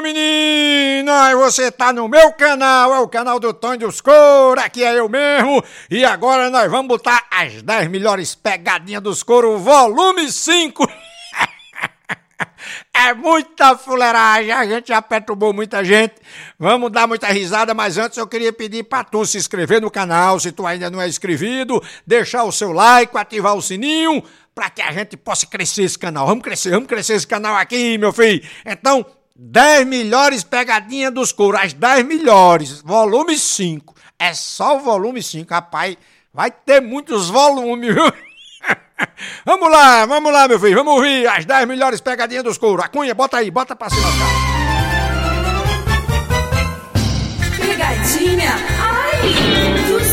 minha menina! Você tá no meu canal, é o canal do Tonho dos Couro, aqui é eu mesmo. E agora nós vamos botar as 10 melhores pegadinhas dos couro, volume 5. É muita fuleiragem, a gente já perturbou muita gente. Vamos dar muita risada, mas antes eu queria pedir pra tu se inscrever no canal, se tu ainda não é inscrito, deixar o seu like, ativar o sininho, pra que a gente possa crescer esse canal. Vamos crescer, vamos crescer esse canal aqui, meu filho. Então, 10 melhores pegadinhas dos coros, as 10 melhores, volume 5. É só o volume 5, rapaz. Vai ter muitos volumes, viu? vamos lá, vamos lá, meu filho, vamos ouvir as 10 melhores pegadinhas dos couro. A Cunha, bota aí, bota pra cima. Pegadinha, ai, dos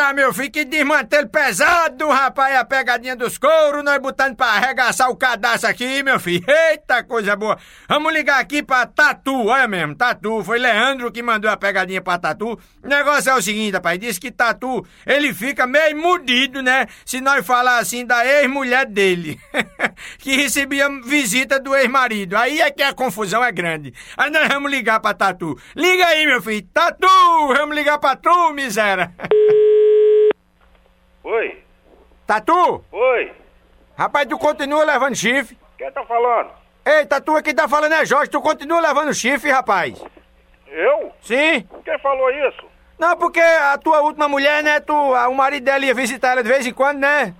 Eita, meu filho, que desmantelo pesado, rapaz, a pegadinha dos couros, nós botando pra arregaçar o cadastro aqui, meu filho. Eita, coisa boa. Vamos ligar aqui pra Tatu, olha mesmo, Tatu. Foi Leandro que mandou a pegadinha pra Tatu. O negócio é o seguinte, rapaz, disse que Tatu, ele fica meio mudido, né, se nós falar assim da ex-mulher dele, que recebia visita do ex-marido. Aí é que a confusão é grande. Aí nós vamos ligar pra Tatu. Liga aí, meu filho. Tatu, vamos ligar pra tu, miséria. Oi, Tatu, oi, rapaz, tu continua levando chifre. quem tá falando? Ei, Tatu, aqui tá falando é Jorge, tu continua levando chifre, rapaz. Eu? Sim? Quem falou isso? Não, porque a tua última mulher, né, tu, o marido dela ia visitar ela de vez em quando, né?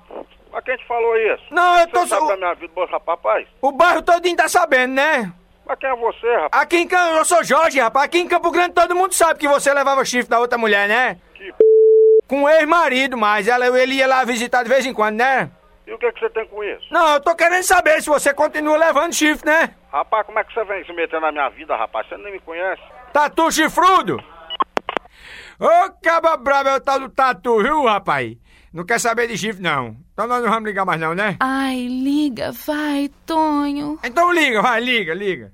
Mas quem te falou isso? Não, eu tô Você sabe só... da minha vida, rapaz? O bairro todinho tá sabendo, né? Mas quem é você, rapaz? Aqui em Campo, eu sou Jorge, rapaz, aqui em Campo Grande todo mundo sabe que você levava chifre da outra mulher, né? Que. Com o ex-marido, mas ela, ele ia lá visitar de vez em quando, né? E o que, que você tem com isso? Não, eu tô querendo saber se você continua levando chifre, né? Rapaz, como é que você vem se meter na minha vida, rapaz? Você nem me conhece? Tatu chifrudo? Ô, caba brabo é o tal do tatu, viu, rapaz? Não quer saber de chifre, não. Então nós não vamos ligar mais, não, né? Ai, liga, vai, Tonho. Então liga, vai, liga, liga.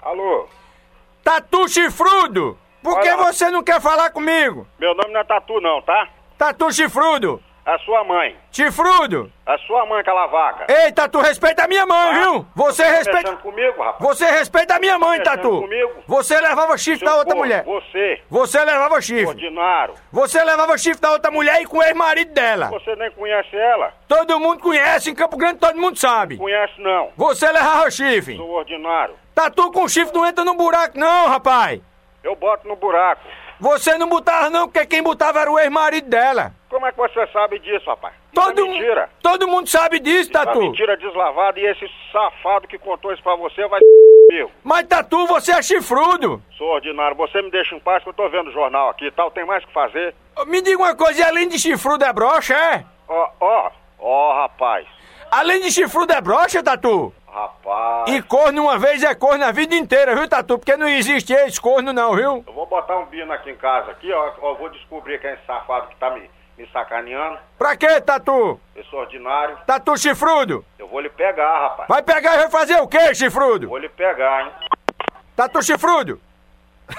Alô? Tatu chifrudo! Por que você não quer falar comigo? Meu nome não é Tatu, não, tá? Tatu chifrudo! É sua mãe. Chifrudo! É sua mãe, aquela vaca. Ei, Tatu, respeita a minha mãe, Tá? viu? Você Tá respeita... comigo, rapaz? Você respeita a minha mãe, Tá Tatu! comigo? Você levava chifre Seu da outra mulher! Você, Você levava chifre! ordinário. Você levava chifre da outra mulher e com o ex-marido dela! Você nem conhece ela? Todo mundo conhece, em Campo Grande todo mundo sabe! Conhece não. Você levava chifre! Sou ordinário. Tatu com chifre não entra no buraco, não, rapaz! Eu boto no buraco. Você não botava, não, porque quem botava era o ex-marido dela! Como é que você sabe disso, rapaz? Isso Todo, é mentira. todo mundo sabe disso, Isso é Tatu! mentira deslavada e esse safado que contou isso pra você vai. Mas, Tatu, você é chifrudo! Sou ordinário, você me deixa em paz que eu tô vendo o jornal aqui e tal, tem mais o que fazer. Me diga uma coisa, e além de chifrudo é brocha, é? Ó, ó, ó, rapaz. Além de chifrudo é brocha, Tatu? Rapaz. E corno uma vez é corno a vida inteira, viu, Tatu? Porque não existe ex-corno não, viu? Eu vou botar um bino aqui em casa aqui, ó. ó, Eu vou descobrir quem é esse safado que tá me, me sacaneando. Pra quê, Tatu? Eu sou ordinário. Tatu chifrudo? Eu vou lhe pegar, rapaz. Vai pegar e vai fazer o quê, chifrudo? Vou lhe pegar, hein? Tatu chifrudo?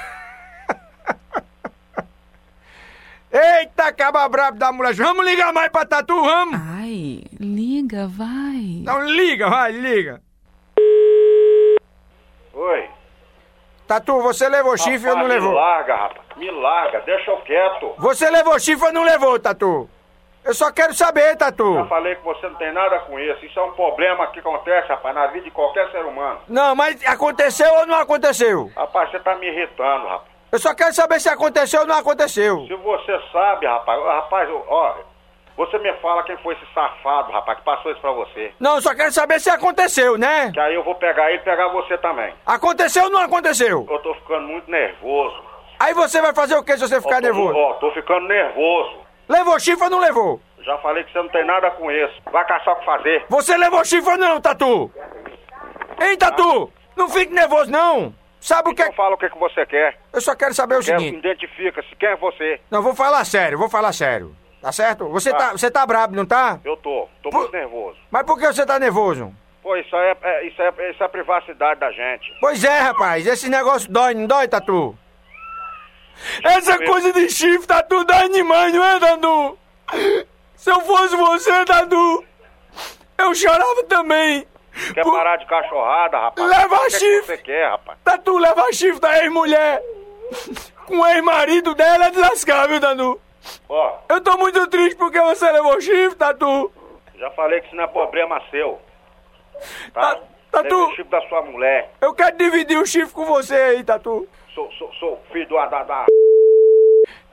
Eita, caba brabo da mulher. Vamos ligar mais pra Tatu, vamos? Ai, liga, vai. Então liga, vai, liga. Oi. Tatu, você levou chifre ou não Rapaz, levou? Me larga, rapaz. Me larga, deixa eu quieto. Você levou chifre ou não levou, Tatu? Eu só quero saber, Já Tatu. falei que você não tem nada com isso. Isso é um problema que acontece, rapaz, na vida de qualquer ser humano. Não, mas aconteceu ou não aconteceu? Rapaz, você tá me irritando, rapaz. Eu só quero saber se aconteceu ou não aconteceu. Se você sabe, rapaz, rapaz, ó, você me fala quem foi esse safado, rapaz, que passou isso pra você. Não, eu só quero saber se aconteceu, né? Que aí eu vou pegar ele e pegar você também. Aconteceu ou não aconteceu? Eu tô ficando muito nervoso. Aí você vai fazer o que se você Ó, ficar tô- nervoso? Ó, tô ficando nervoso. Levou chifre ou não levou? Já falei que você não tem nada com isso. Vai caçar o que fazer. Você levou chifre ou não, Tatu? Hein, Tatu? Não fique nervoso, não. Sabe o que Então é... fala o que, que você quer. Eu só quero saber o Quer, seguinte. identifica-se. Quem é você? Não, vou falar sério, vou falar sério. Tá certo? Você tá, você tá brabo, não tá? Eu tô. Tô Pô- muito nervoso. Mas por que você tá nervoso? Pô, isso é, é- isso, é, isso é a privacidade da gente. Pois é, rapaz, esse negócio dói, não dói, Tatu? Essa coisa de chifre, Tatu, dói demais, não é, Tatu? Se eu fosse você, Tatu, eu chorava também. Quer Por- parar de cachorrada, rapaz? Leva que é que chifre. você quer, rapaz? Tatu leva chifre da ex-mulher. Com o ex-marido dela é de lascar, viu, Tatu? Ó, Eu tô muito triste porque você levou chifre, Tatu. já falei que isso não é problema seu. Tá? Tá- tá Leve tu- o chifre da sua mulher. Eu quero dividir o chifre com você aí, Tatu. Sou, sou, sou filho do da, da...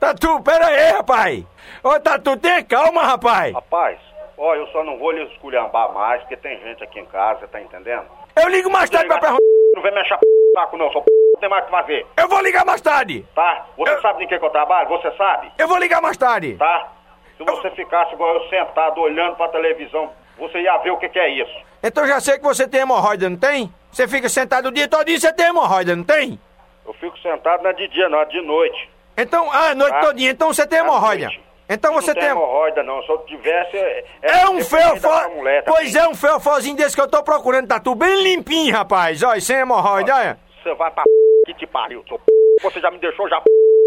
Tatu, pera aí, rapaz. Ô, Tatu, tenha calma, rapaz. Rapaz, ó, eu só não vou lhe esculhambar mais, porque tem gente aqui em casa, tá entendendo? Eu ligo mais tarde pra perguntar. Não vem mexer p... saco não, sou p... não tem mais o que fazer, Eu vou ligar mais tarde. tá? Você Eu- sabe de que, que eu trabalho? Você sabe? Eu vou ligar mais tarde. Tá? Se você ficasse igual eu sentado olhando pra televisão, você ia ver o que, que é isso. Então já sei que você tem hemorroida, não tem? Você fica sentado o dia todo e você tem hemorroida, não tem? Eu fico sentado não é de dia, não, é de noite. Então, ah, a noite Ah. todinha, então você tem À hemorroida. Então não você tem tem. hemorroida, não. Se eu tivesse. É, É um cuidei da feofó. tá Pois é, um feofózinho desse que eu tô procurando, tatu bem limpinho, rapaz. Olha, sem hemorroida, olha. Você vai pra que te pariu, seu p. Você já me deixou já.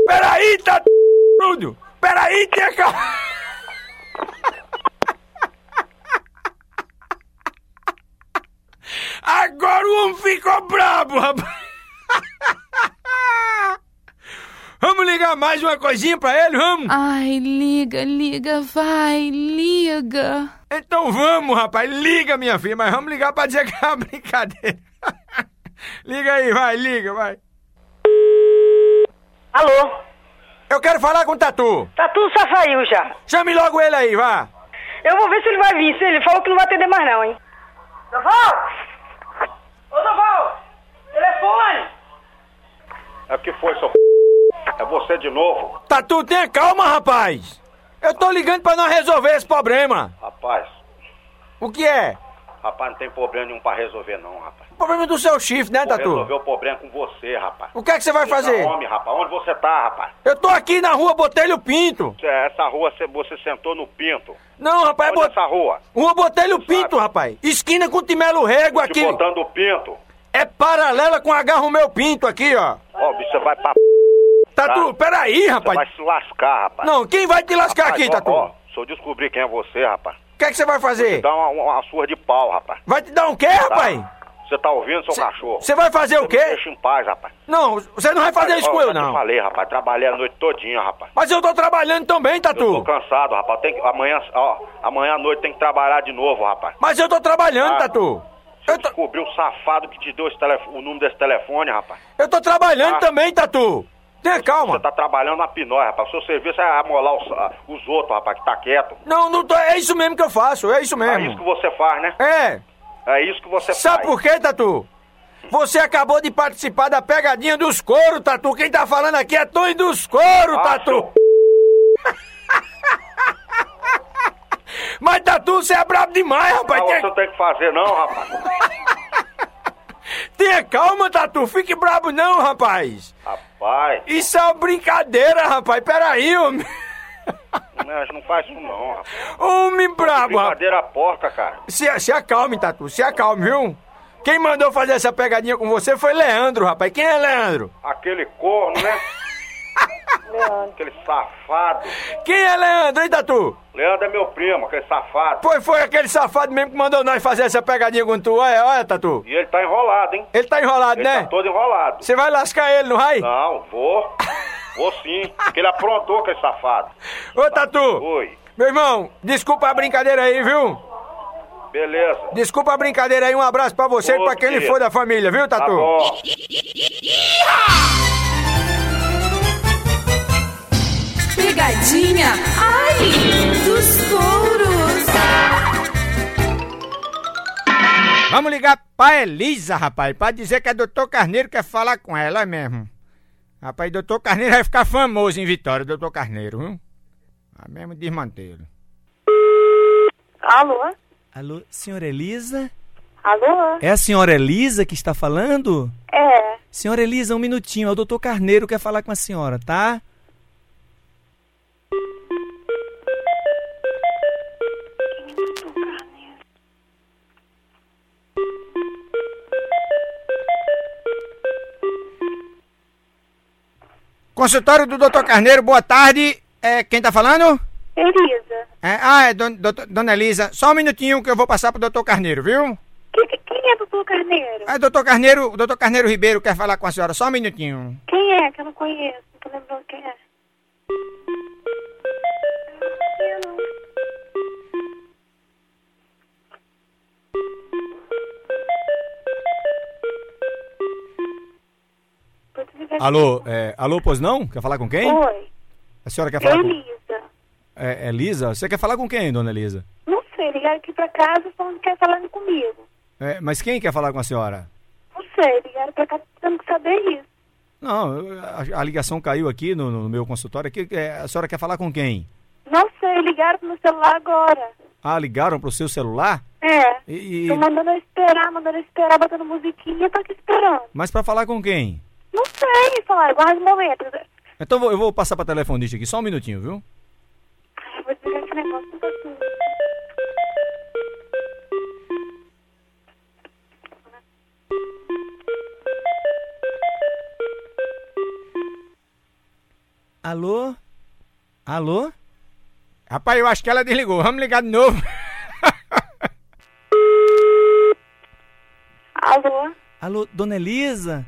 Peraí, tatu. Tudo. Peraí, tenha calma. Agora o homem ficou brabo, rapaz. Vamos ligar mais uma coisinha pra ele, vamos? Ai, liga, liga, vai, liga. Então vamos, rapaz. Liga, minha filha, mas vamos ligar pra dizer que é uma brincadeira. liga aí, vai, liga, vai. Alô? Eu quero falar com o Tatu. Só saiu já. Chame logo ele aí, vá. Eu vou ver se ele vai vir. Se ele falou que não vai atender mais não, hein? Doval! Ô, Doval! Telefone! É o que foi, seu. É você de novo? Tatu, tenha calma, rapaz. Eu tô ligando pra nós resolver esse problema. Rapaz, O que é? rapaz, não tem problema nenhum pra resolver, não, rapaz. O problema do seu chifre, né, Vou Tatu? resolver o problema com você, rapaz. O que é que você vai fazer? Seja Homem, rapaz. Onde você tá, rapaz? Eu tô aqui na rua Botelho Pinto. É, Essa rua você, você sentou no pinto. Não, rapaz, Onde é bot... essa rua? rua Botelho Pinto, rapaz. Esquina com Timelo Rego aqui. botando o pinto. É paralela com H Romeu Pinto aqui, ó. Ó, bicho, você vai pra Tatu, peraí, Você rapaz. vai se lascar, rapaz. Não, quem vai te lascar Rapaz, aqui, ó, Tatu? Ó, se eu descobrir quem é você, rapaz, O que é que você vai fazer? dá uma, uma, uma surra de pau, rapaz. Vai te dar um quê, Tá? rapaz? Você tá ouvindo, seu cachorro? Você vai fazer o Me quê? Deixa em paz, rapaz. Não, você não vai fazer isso Ó, com eu, te não. falei, rapaz. Trabalhei a noite todinha, rapaz. Mas eu tô trabalhando também, Eu tô Tatu. cansado, rapaz. Tem que, amanhã, ó, amanhã à noite tem que trabalhar de novo, rapaz. Mas eu tô trabalhando, Ah. Tatu. Você Eu tô, descobriu o safado que te deu telefone, o número desse telefone, rapaz. eu tô trabalhando Ah. também, Tatu. Calma. Você tá trabalhando na pinóia, rapaz. O seu serviço é amolar os, ah, os outros, rapaz, que tá quieto. Não, não tô, é isso mesmo que eu faço, é isso É isso que mesmo. você faz, né? É. É isso que você Sabe faz. por quê, Tatu? Você acabou de participar da pegadinha dos couro, Tatu. Quem tá falando aqui é Tony dos couro, Ah, Tatu. Mas, Tatu, você é brabo demais, rapaz. Não, Tenha, você tem que fazer, não, rapaz. tenha calma, Tatu. Fique brabo não, rapaz. Rapaz, Isso é uma brincadeira, rapaz. Peraí, homem. não, não faz isso, não, rapaz. Homem brabo, rapaz. Brincadeira porca, cara. Se, se acalme, Tatu. Se acalme, viu? Quem mandou fazer essa pegadinha com você foi Leandro, rapaz. Quem é Leandro? Aquele corno, né? Aquele safado. Quem é Leandro, hein, Tatu? Leandro é meu primo, aquele safado. Foi, foi aquele safado mesmo que mandou nós fazer essa pegadinha com tu. Olha, olha, Tatu. E ele tá enrolado, hein? Ele tá enrolado, Ele né? tá todo enrolado. Você vai lascar ele, não vai? Não, vou. Vou sim. Porque ele aprontou aquele safado. Ô, Tatu. Oi. Meu irmão, desculpa a brincadeira aí, viu? Beleza. Desculpa a brincadeira aí. Um abraço pra você e Ô, pra quem ele for da família, viu, Tá Tatu? bom. Pegadinha, ai, dos touros. Vamos ligar pra Elisa, rapaz, pra dizer que é doutor Carneiro quer falar com ela, é mesmo. Rapaz, doutor Carneiro vai ficar famoso em Vitória, doutor Carneiro, viu? Vai mesmo desmantê-lo. Alô? Alô, senhora Elisa? Alô? É a senhora Elisa que está falando? É. Senhora Elisa, um minutinho, é o doutor Carneiro quer falar com a senhora, tá? Consultório do doutor Carneiro, boa tarde. É, quem tá falando? Elisa. É, ah, é, don, doutor- dona Elisa, só um minutinho que eu vou passar pro doutor Carneiro, viu? Quem, quem é doutor Carneiro? É, doutor Carneiro, o doutor Carneiro Ribeiro quer falar com a senhora, só um minutinho. Quem é que eu não conheço? Não tô lembrando quem é. Alô, é, alô, pois não? Quer falar com quem? Oi, A senhora quer falar com... Elisa. É, é Lisa? Você quer falar com quem, dona Elisa? Não sei, ligaram aqui pra casa falando que quer falar comigo. É, mas quem quer falar com a senhora? Não sei, ligaram pra cá tendo que saber isso. Não, a, a ligação caiu aqui no, no meu consultório. Aqui, é, a senhora quer falar com quem? Não sei, ligaram pro meu celular agora. Ah, ligaram pro seu celular? É. E, e- Tô mandando eu esperar, mandando eu esperar, botando musiquinha, tô aqui esperando. Mas pra falar com quem? Não sei, falaram, guarda um momento. Então eu vou passar pra telefonista aqui, só um minutinho, viu? Ai, vou desligar esse negócio um pouquinho. Alô? Alô? Rapaz, eu acho que ela desligou, vamos ligar de novo. Alô? Alô, dona Elisa?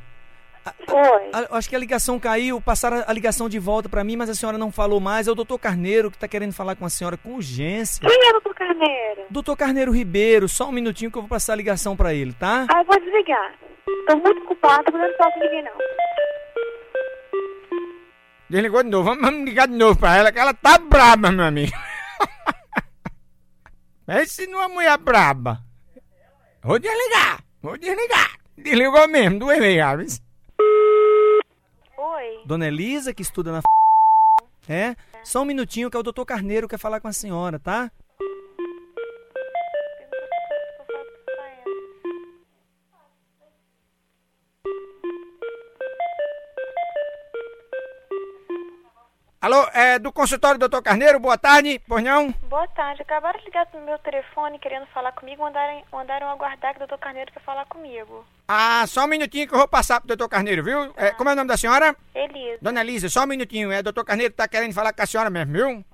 Oi. Eu acho que a ligação caiu, passaram a ligação de volta pra mim, mas a senhora não falou mais. É o doutor Carneiro que tá querendo falar com a senhora com urgência. Quem é doutor Carneiro? Doutor Carneiro Ribeiro, só um minutinho que eu vou passar a ligação pra ele, tá? Ah, eu vou desligar. Tô muito ocupada, mas eu não posso ligar não. Desligou de novo, vamos, vamos ligar de novo pra ela, que ela tá braba, meu amigo. Pense numa mulher braba. Vou desligar, vou desligar. Desligou mesmo, duas vezes. Oi. Dona Elisa, que estuda na. É? Só um minutinho que é o doutor Carneiro que quer falar com a senhora, tá? Alô, é do consultório do doutor Carneiro, boa tarde, pois não? Boa tarde. Acabaram de ligar no meu telefone querendo falar comigo. Mandaram, mandaram aguardar que o doutor Carneiro quer falar comigo. Ah, só um minutinho que eu vou passar pro doutor Carneiro, viu? É, como é o nome da senhora? Elisa. Dona Elisa, só um minutinho, é, doutor Carneiro tá querendo falar com a senhora mesmo, viu?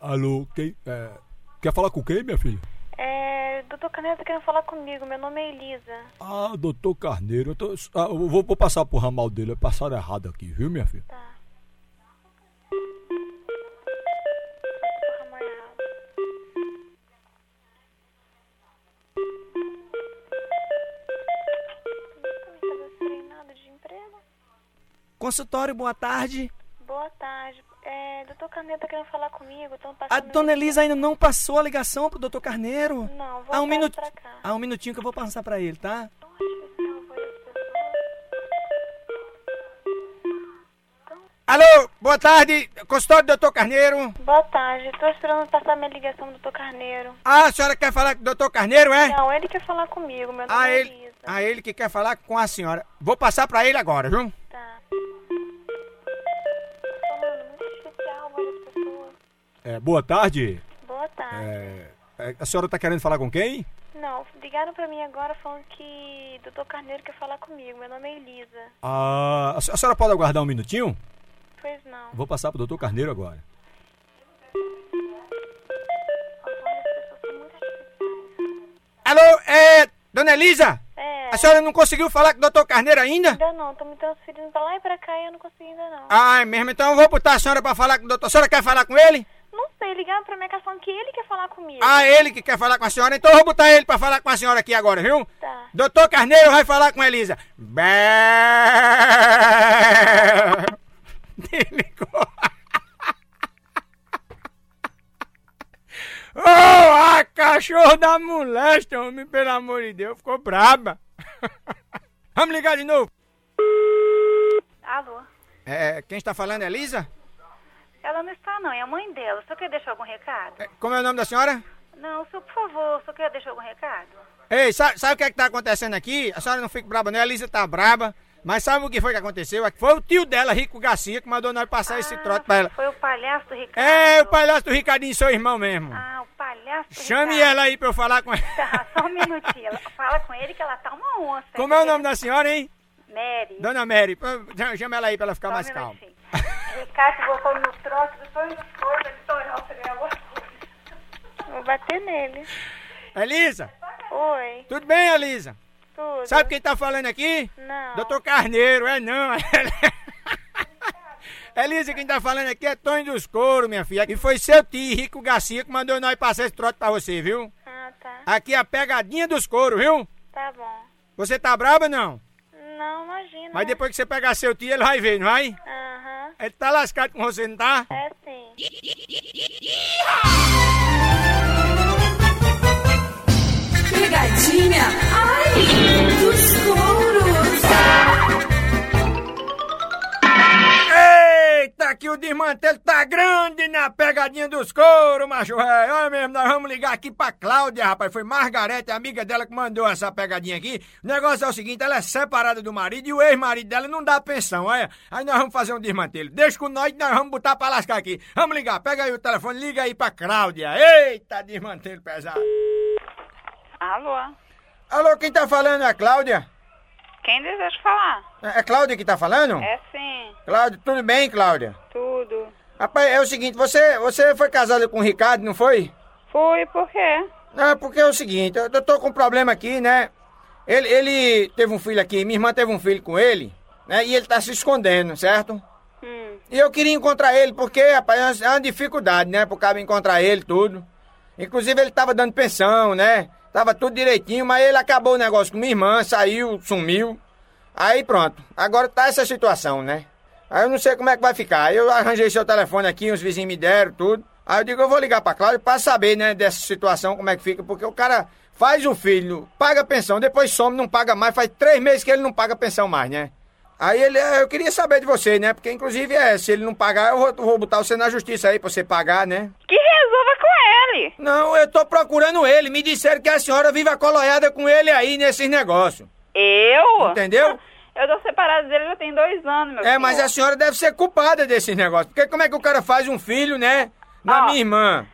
Alô, quem? É, quer falar com quem, minha filha? É, doutor Carneiro tá querendo falar comigo. Meu nome é Elisa. Ah, doutor Carneiro. Eu, tô- ah, eu vou, vou passar pro ramal dele. É passaram errado aqui, viu, minha filha? Tá. Consultório, boa tarde. Boa tarde. É, doutor Carneiro tá querendo falar comigo. Então A passando dona Elisa ainda não passou a ligação pro doutor Carneiro. Não, vou Ah, um passar minuto. pra cá. Ah, um minutinho que eu vou passar pra ele, tá? Alô, boa tarde, consultório do doutor Carneiro. Boa tarde, tô esperando passar minha ligação do doutor Carneiro. Ah, a senhora quer falar com o doutor Carneiro, é? Não, ele quer falar comigo, meu nome Ah, é ele, Elisa. ah, ele que quer falar com a senhora. Vou passar pra ele agora, viu? É, boa tarde. Boa tarde. É, é, a senhora tá querendo falar com quem? Não, ligaram pra mim agora falando que doutor Carneiro quer falar comigo. Meu nome é Elisa. Ah, a, se- a senhora pode aguardar um minutinho? Pois não. Vou passar pro doutor Carneiro agora. Alô, é, dona Elisa? É, A senhora não conseguiu falar com o doutor Carneiro ainda? ainda não. Tô me transferindo pra lá e pra cá e eu não consegui ainda não. Ah, é mesmo, então eu vou botar a senhora pra falar com o doutor. A senhora quer falar com ele? Não sei, ligaram pra mim falando que ele quer falar comigo. Ah, ele que quer falar com a senhora, então eu vou botar ele pra falar com a senhora aqui agora, viu? Tá. Doutor Carneiro vai falar com a Elisa. Desligou. Ô, a cachorro da molesta, homem, pelo amor de Deus, ficou braba. Vamos ligar de novo. Alô? É, quem está falando é Elisa? Ela não está não, é a mãe dela. O senhor quer deixar algum recado? É, Como é o nome da senhora? Não, senhor, por favor, o senhor quer deixar algum recado? Ei, sabe, sabe o que é que tá acontecendo aqui? A senhora não fica braba, não. A Elisa tá braba. Mas sabe o que foi que aconteceu? É foi o tio dela, Rico Garcia, que mandou nós passar esse trote pra ela. Foi o palhaço do Ricardo. É, o palhaço do Ricardinho, seu irmão mesmo. Ah, o palhaço do Chame Ricardo. ela aí pra eu falar com ela. Tá, só um minutinho. Ela- Fala com ele que ela tá uma onça. Como é o nome da senhora, hein? Mary. Dona Mary. Chama ela aí pra ela ficar Só um mais calma. Ricardo botou no troço, depois no forno, ele tornou pra mim alguma coisa. Vou bater nele. Elisa, Oi, tudo bem, Elisa? tudo. Sabe quem tá falando aqui? Não. Doutor Carneiro, é não. Elisa, quem tá falando aqui é Tonho dos Couros, minha filha. E foi seu tio, Rico Garcia, que mandou nós passar esse trote pra você, viu? Ah, tá. Aqui é a pegadinha dos couros, viu? Tá bom. Você tá braba, não? Não, imagina. Mas depois que você pegar seu tio, ele vai ver, não vai? Aham, Ele tá lascado com você, não tá? é sim. Pegadinha, ai, dos Eita, que o desmantelo tá grande na pegadinha dos couros, macho velho. Olha mesmo, nós vamos ligar aqui pra Cláudia, rapaz. Foi Margarete, amiga dela, que mandou essa pegadinha aqui. O negócio é o seguinte, ela é separada do marido e o ex-marido dela não dá pensão, olha. Aí nós vamos fazer um desmantelo. Deixa com nós nós vamos botar pra lascar aqui. Vamos ligar, pega aí o telefone, liga aí pra Cláudia. Eita, desmantelo pesado. Alô? Alô, quem tá falando é a Cláudia? Quem deseja falar? É Cláudia que tá falando? É sim, Cláudia, tudo bem, Cláudia? tudo. Rapaz, é o seguinte, você, você foi casada com o Ricardo, não foi? Fui, por quê? Não, porque é o seguinte, eu tô com um problema aqui, né? Ele, ele teve um filho aqui, minha irmã teve um filho com ele, né? E ele tá se escondendo, certo? Hum. E eu queria encontrar ele, porque, rapaz, é uma dificuldade, né? Pro cara encontrar ele, tudo. Inclusive, ele tava dando pensão, né? Tava tudo direitinho, mas ele acabou o negócio com minha irmã, saiu, sumiu. Aí pronto, agora tá essa situação, né? Aí eu não sei como é que vai ficar. Eu arranjei seu telefone aqui, os vizinhos me deram, tudo. Aí eu digo, eu vou ligar pra Cláudia pra saber, né, dessa situação, como é que fica, porque o cara faz o filho, paga pensão, depois some, não paga mais, faz três meses que ele não paga pensão mais, né? Aí ele, eu queria saber de você, né? Porque inclusive é, se ele não pagar, eu vou, vou botar você na justiça aí pra você pagar, né? Que resolva com ele. Não, eu tô procurando ele. Me disseram que a senhora vive acoloiada com ele aí nesses negócios. Eu? Entendeu? Eu tô separada dele já tem dois anos, meu É, filho. mas a senhora deve ser culpada desses negócios. Porque como é que o cara faz um filho, né? Na Ó. minha irmã.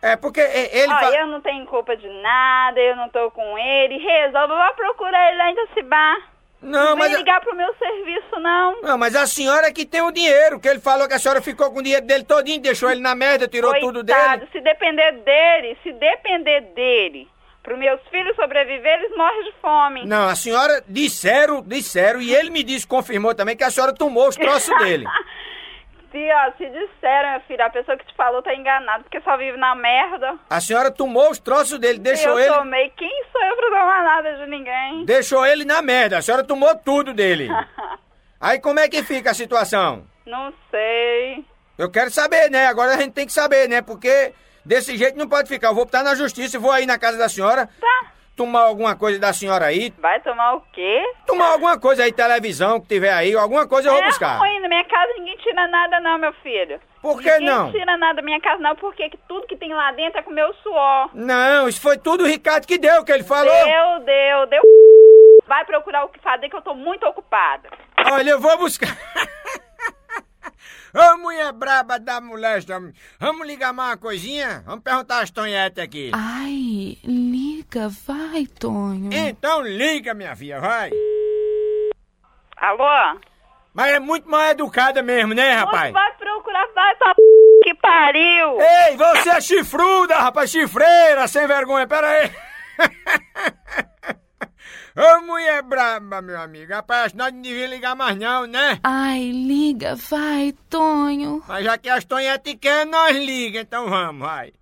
É, porque ele Ó, eu não tenho culpa de nada, eu não tô com ele. Resolva, vá procurar ele lá em Itacibá. Não, Não mas. vem ligar pro meu serviço, não. Não, mas a senhora é que tem o dinheiro, que ele falou que a senhora ficou com o dinheiro dele todinho, deixou ele na merda, tirou tudo Coitado, dele. se depender dele, se depender dele, pro meus filhos sobreviver, eles morrem de fome. Não, a senhora disseram, disseram, e ele me disse, confirmou também, que a senhora tomou os troços dele. Se, ó, se disseram, meu filho, a pessoa que te falou tá enganada, porque só vive na merda. A senhora tomou os troços dele, deixou eu ele. tomei, quem sou eu pra tomar nada de ninguém? Deixou ele na merda, a senhora tomou tudo dele. Aí como é que fica a situação? Não sei. Eu quero saber, né? Agora a gente tem que saber, né? Porque desse jeito não pode ficar. Eu vou botar na justiça e vou aí na casa da senhora. Tá. Tomar alguma coisa da senhora aí. Vai tomar o quê? Tomar alguma coisa aí, televisão que tiver aí, alguma coisa eu vou é buscar. ruim, na minha casa ninguém tira nada não, meu filho. Por que ninguém não? tira nada da minha casa não, porque que tudo que tem lá dentro é com meu suor. Não, isso foi tudo o Ricardo que deu, que ele falou. Deu, deu, deu. Vai procurar o que fazer que eu tô muito ocupada. Olha, eu vou buscar. Ô, mulher braba da molesta. Vamos ligar mais uma coisinha? Vamos perguntar as tonhetes aqui. Ai, liga, vai, Tonho. Então liga, minha filha, vai. Alô? Mas é muito mal educada mesmo, né, rapaz? Vai procurar, vai pra p... que pariu. Ei, você é chifruda, rapaz, chifreira, sem vergonha, pera aí. Ô, mulher braba, meu amigo. Rapaz, nós não devíamos ligar mais não, né? Ai, liga, vai, Tonho. Mas já que as tonhetes querem, nós liga, então vamos, vai.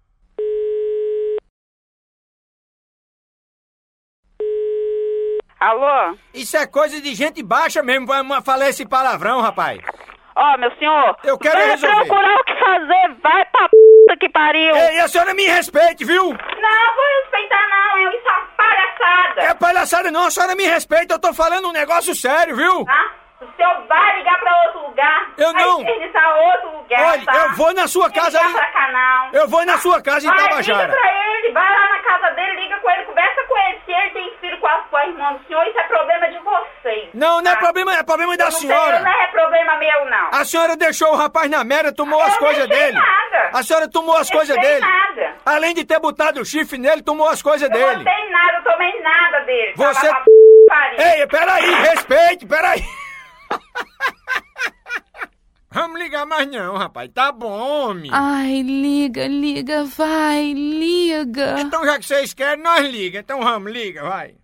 Alô? Isso é coisa de gente baixa mesmo, vai ma- falar esse palavrão, rapaz. Ó, meu senhor. Eu quero resolver. procurar o que fazer, vai pra p... que pariu. Ei, a senhora me respeite, viu? Não, vou respeitar não, eu isso é uma palhaçada. É palhaçada não, a senhora me respeita, eu tô falando um negócio sério, viu? Tá? O senhor vai ligar pra outro lugar. Eu não. outro lugar, Olha, tá? eu vou na sua casa aí. não. Eu vou na sua casa em Vai, Tabajara. liga pra ele, vai lá na casa dele, liga com ele, conversa com ele. Se ele tem filho com a sua irmã do senhor, isso é problema de vocês. Não, não é tá? problema, é problema da Eu não sei, senhora. não é problema meu, não. A senhora deixou o rapaz na merda, tomou as Eu coisas deixei dele. nada. A senhora tomou as coisas dele. nada. Além de ter botado o chifre nele, tomou as coisas Eu dele. não sei nada, eu tomei nada dele. Você- Tava pariu. Ei, peraí, respeite, peraí. Vamos ligar mais não, rapaz. Tá bom, homem. Ai, liga, liga, vai, liga. Então já que vocês querem, nós liga. Então vamos, liga, vai.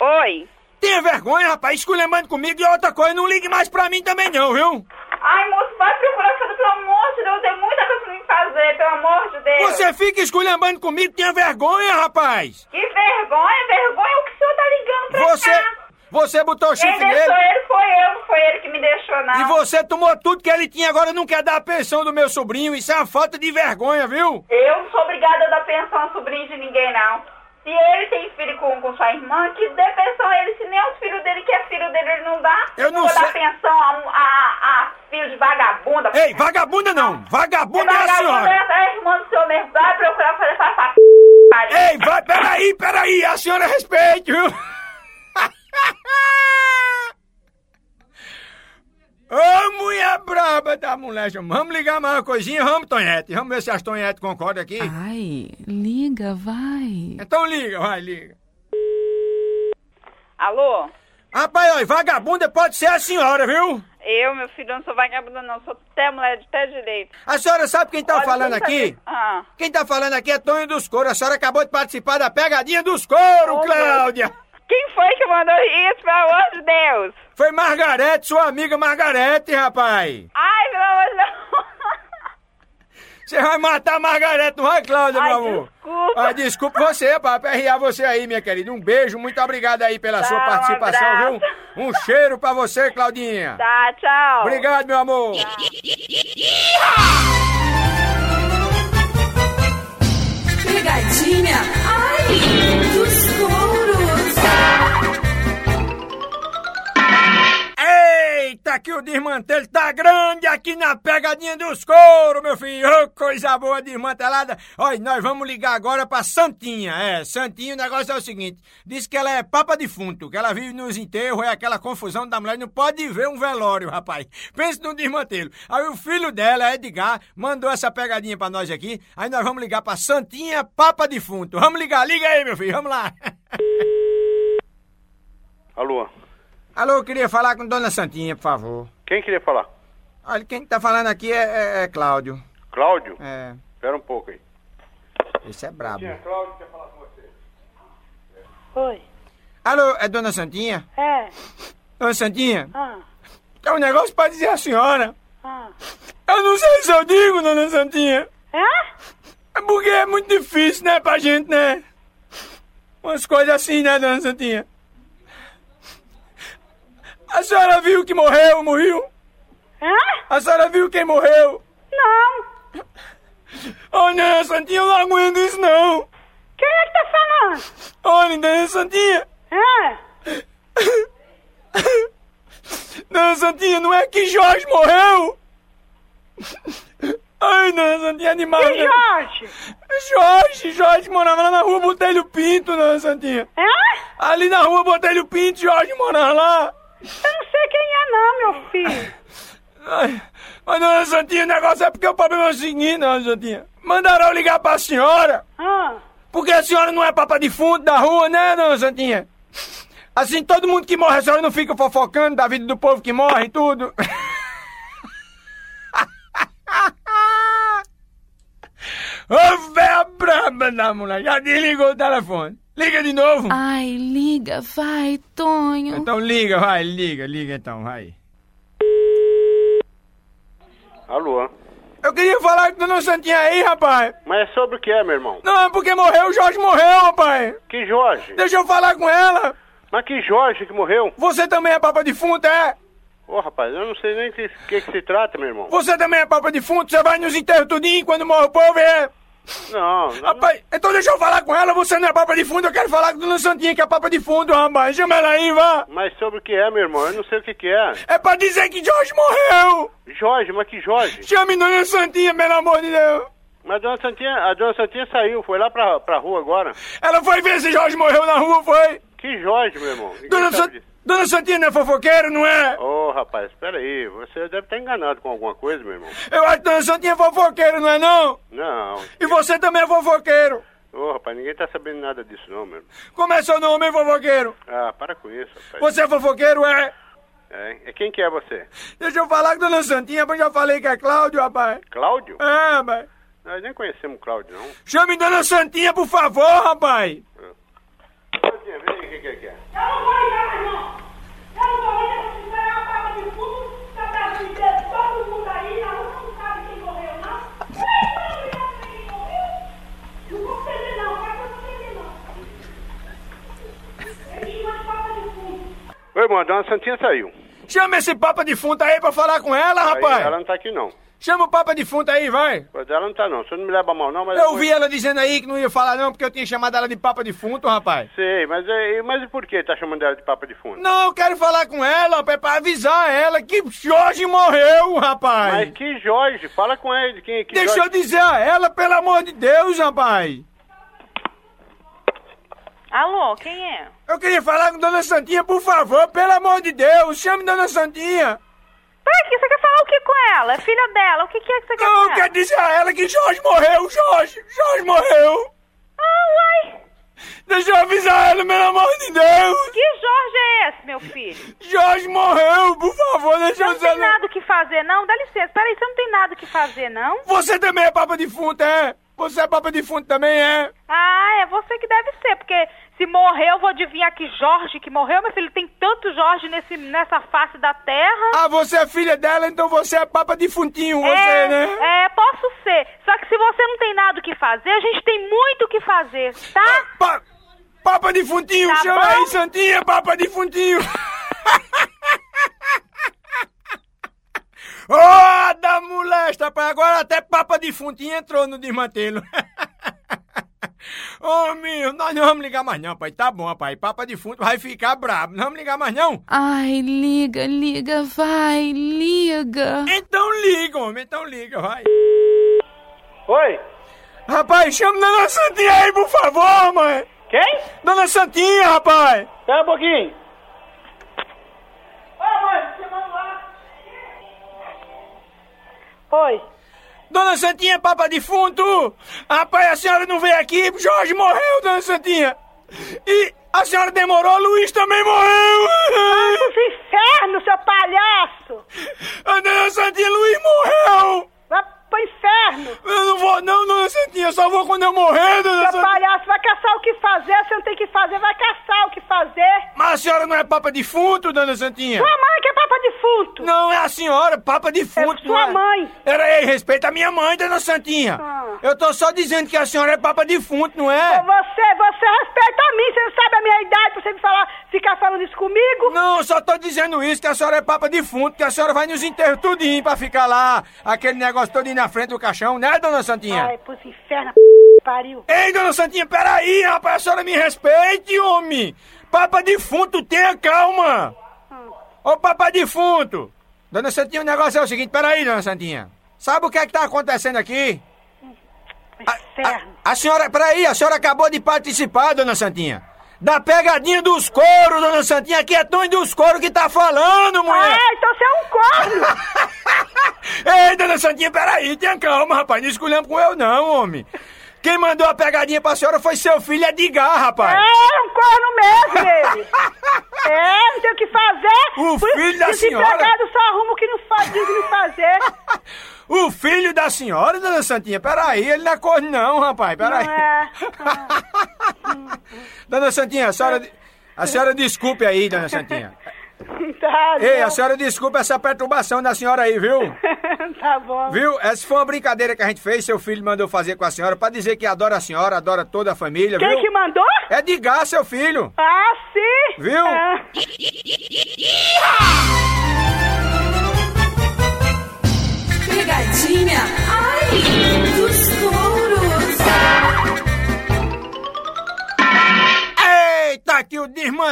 Oi. Tenha vergonha, rapaz, esculhambando comigo e outra coisa, não ligue mais pra mim também não, viu? Ai, moço, vai procurar saber, pelo amor de Deus. Tem muita coisa pra mim fazer, pelo amor de Deus. Você fica esculhambando comigo, tenha vergonha, rapaz. Que vergonha, vergonha o Você, você botou Quem chifre deixou nele ele foi eu, não foi ele que me deixou, não. e você tomou tudo que ele tinha, agora não quer dar a pensão do meu sobrinho. Isso é uma falta de vergonha, viu? Eu não sou obrigada a dar pensão a sobrinho de ninguém, não. Se ele tem filho com, com sua irmã, que dê pensão a ele. Se nem os filhos dele, que é filho dele, ele não dá. Eu não vou sei. dar pensão a, a, a filho de vagabunda. Ei, vagabunda não! Vagabunda é a vagabunda senhora! é a irmã do senhor mesmo. Vai procurar fazer essa p... Ei, vai, peraí, peraí, a senhora respeite, viu? Ô, mulher braba da mulher, vamos ligar mais uma coisinha, vamos, Tonhete, vamos ver se as Tonhete concordam aqui. Ai, liga, vai. Então liga, vai, liga. Alô? Rapaz, olha, vagabunda pode ser a senhora, viu? Eu, meu filho, não sou vagabunda, não. Sou até mulher de até direito. A senhora sabe quem tá Olha, falando aqui? Ah. Quem tá falando aqui é Tonho dos Coros. A senhora acabou de participar da pegadinha dos coros, Oh, Cláudia. Quem foi que mandou isso, pelo amor de Deus? Foi Margarete, sua amiga Margarete, rapaz. Ai, pelo amor de Deus. Você vai matar a Margarete, não vai, Cláudia, Ai, meu amor? desculpa. Ah, desculpa você, pra aperrear você aí, minha querida. Um beijo, muito obrigado aí pela Tá, sua um participação, abraço. viu? Um cheiro pra você, Claudinha. Tá, tchau. Obrigado, meu amor. Pegadinha, ai, Eita, que o desmantelho tá grande aqui na pegadinha dos couro, meu filho. Ô, coisa boa desmantelada. Olha, nós vamos ligar agora pra Santinha. É, Santinha, o negócio é o seguinte: diz que ela é papa defunto, que ela vive nos enterros, é aquela confusão da mulher, não pode ver um velório, rapaz. Pense no desmantelo. Aí o filho dela, Edgar, mandou essa pegadinha pra nós aqui. Aí nós vamos ligar pra Santinha, papa defunto. Vamos ligar, liga aí, meu filho, vamos lá. Alô? Alô, eu queria falar com Dona Santinha, por favor. Quem queria falar? Olha, quem tá falando aqui é, é- é Cláudio. Cláudio? É, Espera um pouco aí. esse é brabo. Cláudio quer falar com você. Oi. Alô, é Dona Santinha? É. Dona Santinha, Ah, tem um negócio pra dizer à senhora. ah. Eu não sei se eu digo, Dona Santinha. É? É porque é muito difícil, né, pra gente, né? Umas coisas assim, né, Dona Santinha? A senhora viu que morreu, morreu? Hã? A senhora viu quem morreu? Não. Ô, Dona Santinha, eu não aguento isso, não. Quem é que tá falando? Olha, Dona Santinha. É. Dona Santinha, não é que Jorge morreu? Ai, Dona Santinha, animal. E né? Jorge? Jorge, Jorge morava lá na rua Botelho Pinto, Dona Santinha. É? Ali na rua Botelho Pinto, Jorge morava lá. Eu não sei quem é não, meu filho. Ai, mas, Dona Santinha, o negócio é porque o problema é o seguinte, Dona Santinha. Mandaram eu ligar pra senhora, Ah. porque a senhora não é papa defunto da rua, né, Dona Santinha? Assim, todo mundo que morre, a senhora não fica fofocando da vida do povo que morre e tudo. Ô, véia braba da mulher, já desligou o telefone. Liga de novo. Ai, liga, vai, Tonho. Então liga, vai, liga, liga então, vai. Alô? Eu queria falar com a Dona Santinha aí, rapaz. Mas é sobre o que é, meu irmão? Não, é porque morreu, o Jorge morreu, rapaz. Que Jorge? Deixa eu falar com ela. Mas que Jorge que morreu? Você também é papa defunto, é? Ô, rapaz, eu não sei nem o que, que, que se trata, meu irmão. Você também é papa defunto? Você vai nos enterros tudinho quando morre o povo, é? Não, não, Rapaz, então deixa eu falar com ela. Você não é papa defunto, eu quero falar com a Dona Santinha que é papa defunto, rapaz. Chama ela aí, vá. mas sobre o que é, meu irmão? Eu não sei o que, que é. É pra dizer que Jorge morreu. Jorge, mas que Jorge? Chame Dona Santinha, pelo amor de Deus. Mas a dona Santinha, a dona Santinha saiu, foi lá pra, pra rua agora. Ela foi ver se Jorge morreu na rua, foi? Que Jorge, meu irmão? Ninguém Dona, sabe San... disso. Dona Santinha não é fofoqueira, não é? Ô, rapaz, espera aí. Você deve estar enganado com alguma coisa, meu irmão. Eu acho que Dona Santinha é fofoqueira, não é não? Não. E você também é fofoqueiro. Ô, rapaz, ninguém tá sabendo nada disso não, meu irmão. Como é seu nome, hein, fofoqueiro? Ah, para com isso, rapaz. Você é fofoqueiro, é? É, e quem que é você? Deixa eu falar com Dona Santinha, mas já falei que é Cláudio, rapaz. Cláudio? É, rapaz. Nós nem conhecemos Cláudio, não. Chame Dona Santinha, por favor, rapaz. Claudinha, vem aí, o que que é que? Eu não vou ligar mais não. Eu não vou ligar, se tiver uma papa de fundo, pra dizer todo mundo aí, a Santinha saiu. Chama esse papa defunto aí pra falar com ela, Aí, rapaz. ela não tá aqui, não. Chama o papa defunto aí, vai. Pois ela não tá, não. Você não me leva mal, não, mas... Eu depois- vi ela dizendo aí que não ia falar não, porque eu tinha chamado ela de papa defunto, rapaz. Sei, mas, é, mas e por que tá chamando ela de papa de fundo? Não, eu quero falar com ela, rapaz, pra avisar ela que Jorge morreu, rapaz. Mas que Jorge? Fala com ele. Quem, que Deixa eu Jorge? dizer a ela, pelo amor de Deus, rapaz. Alô, quem é? Eu queria falar com Dona Santinha, por favor, pelo amor de Deus, chame Dona Santinha. Pra que você quer falar o que com ela? É filha dela, o que, que é que você quer Não, eu quero dizer a ela que Jorge morreu, Jorge, Jorge morreu. Ah, uai! Deixa eu avisar ela, pelo amor de Deus. Que Jorge é esse, meu filho? Jorge morreu, por favor, deixa Você eu não dizer. tem nada o que fazer, não? Dá licença, peraí, você não tem nada o que fazer, não? Você também é papa defunto, é? Você é papa defunto também, é? Ah, é você que deve ser, porque se morreu, eu vou adivinhar que Jorge que morreu, meu filho, tem tanto Jorge nesse, nessa face da terra. Ah, você é filha dela, então você é papa defuntinho, você, é, né? é, posso ser. Só que se você não tem nada o que fazer, a gente tem muito o que fazer, tá? Pa papa defuntinho, Tá chama bom? aí, Santinha, papa defuntinho. Ô, da molesta, pai, agora até papa defuntinho entrou no desmantelo. Ô, meu, nós não vamos ligar mais não, pai. Tá bom, pai. Papa defunto vai ficar brabo. Não vamos ligar mais não? Ai, liga, liga, vai, liga. Então liga, homem. Então liga, vai. Oi? Rapaz, chama Dona Santinha aí, por favor, mãe. Quem? Dona Santinha, rapaz. Espera um pouquinho. Oi. Dona Santinha, papa defunto. Rapaz, a senhora não veio aqui. Jorge morreu, Dona Santinha. E a senhora demorou, Luiz também morreu. Os infernos, seu palhaço! A Dona Santinha, Luiz morreu. Vai pro inferno! Eu não vou não, Dona Santinha. Eu só vou quando eu morrer, Dona Seu palhaço, vai caçar o que fazer, você não tem o que fazer, vai caçar o que fazer! Mas a senhora não é papa defunto, Dona Santinha? Sua mãe que é papa defunto! Não, é a senhora, papa defunto. É sua é? mãe. Era aí, respeita a minha mãe, Dona Santinha. Ah. Eu tô só dizendo que a senhora é papa defunto, não é? Você, você respeita a mim, você não sabe a minha idade pra você me falar, ficar falando isso comigo? Não, eu só tô dizendo isso, que a senhora é papa defunto, que a senhora vai nos enterros tudinho pra ficar lá, aquele negócio todinho na frente do caixão, né, Dona Santinha? Ai, pros infernos, p... pariu! Ei, Dona Santinha, peraí, rapaz, a senhora me respeite, homem. Papa defunto, tenha calma. Ô, papa defunto. Dona Santinha, o negócio é o seguinte, peraí, Dona Santinha. Sabe o que é que tá acontecendo aqui? Inferno! A senhora, peraí, a senhora acabou de participar, Dona Santinha. Da pegadinha dos coros, Dona Santinha, aqui é Tony dos coros que tá falando, mulher. Ah, então você é um corno! Ei, Dona Santinha, peraí, tenha calma, rapaz, não escolhemos com eu não, homem. Quem mandou a pegadinha pra senhora foi seu filho Edgar, rapaz. É um corno mesmo, ele! É, não tem o que fazer! O Por- filho da senhora. Desempregado só arruma o que não faz, diz o que não fazer! O filho da senhora, Dona Santinha, peraí, ele não é corno não, rapaz, peraí. Não é. Dona Santinha, a senhora, a senhora desculpe aí, Dona Santinha. Tá, Ei, a senhora desculpe essa perturbação da senhora aí, viu? tá bom. Viu? Essa foi uma brincadeira que a gente fez, seu filho mandou fazer com a senhora, pra dizer que adora a senhora, adora toda a família, Quem viu? que mandou? É de gás, seu filho. Ah, sim! Viu? Ah. Pegadinha, ai,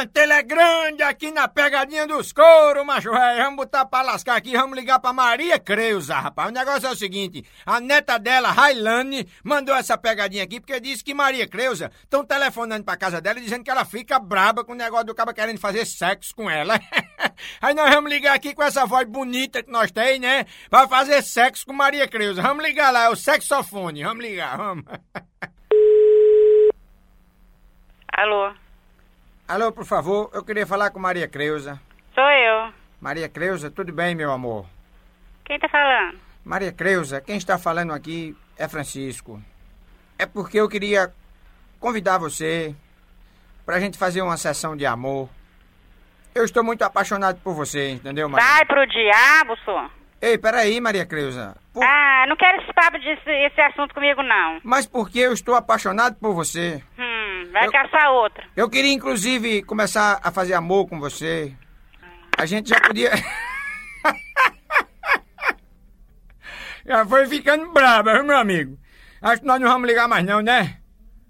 desmantelo é grande aqui na pegadinha dos couro, macho velho. Vamos botar pra lascar aqui, vamos ligar pra Maria Creuza, rapaz. O negócio é o seguinte, a neta dela, Railane, mandou essa pegadinha aqui porque disse que Maria Creuza estão telefonando pra casa dela dizendo que ela fica braba com o negócio do cara querendo fazer sexo com ela. Aí nós vamos ligar aqui com essa voz bonita que nós tem, né? Pra fazer sexo com Maria Creuza. Vamos ligar lá, é o sexofone. Vamos ligar, vamos. Alô, Alô, por favor, eu queria falar com Maria Creuza. sou eu. Maria Creuza, tudo bem, meu amor? Quem tá falando? Maria Creuza, quem está falando aqui é Francisco. É porque eu queria convidar você pra gente fazer uma sessão de amor. Eu estou muito apaixonado por você, entendeu, Maria? Vai pro diabo, só. Ei, peraí, Maria Creuza. Por- Ah, não quero esse papo desse esse assunto comigo, não. Mas por que eu estou apaixonado por você? Hum, vai Eu- caçar outra. Eu queria, inclusive, começar a fazer amor com você. A gente já podia. já foi ficando braba, viu, meu amigo? Acho que nós não vamos ligar mais, não, né?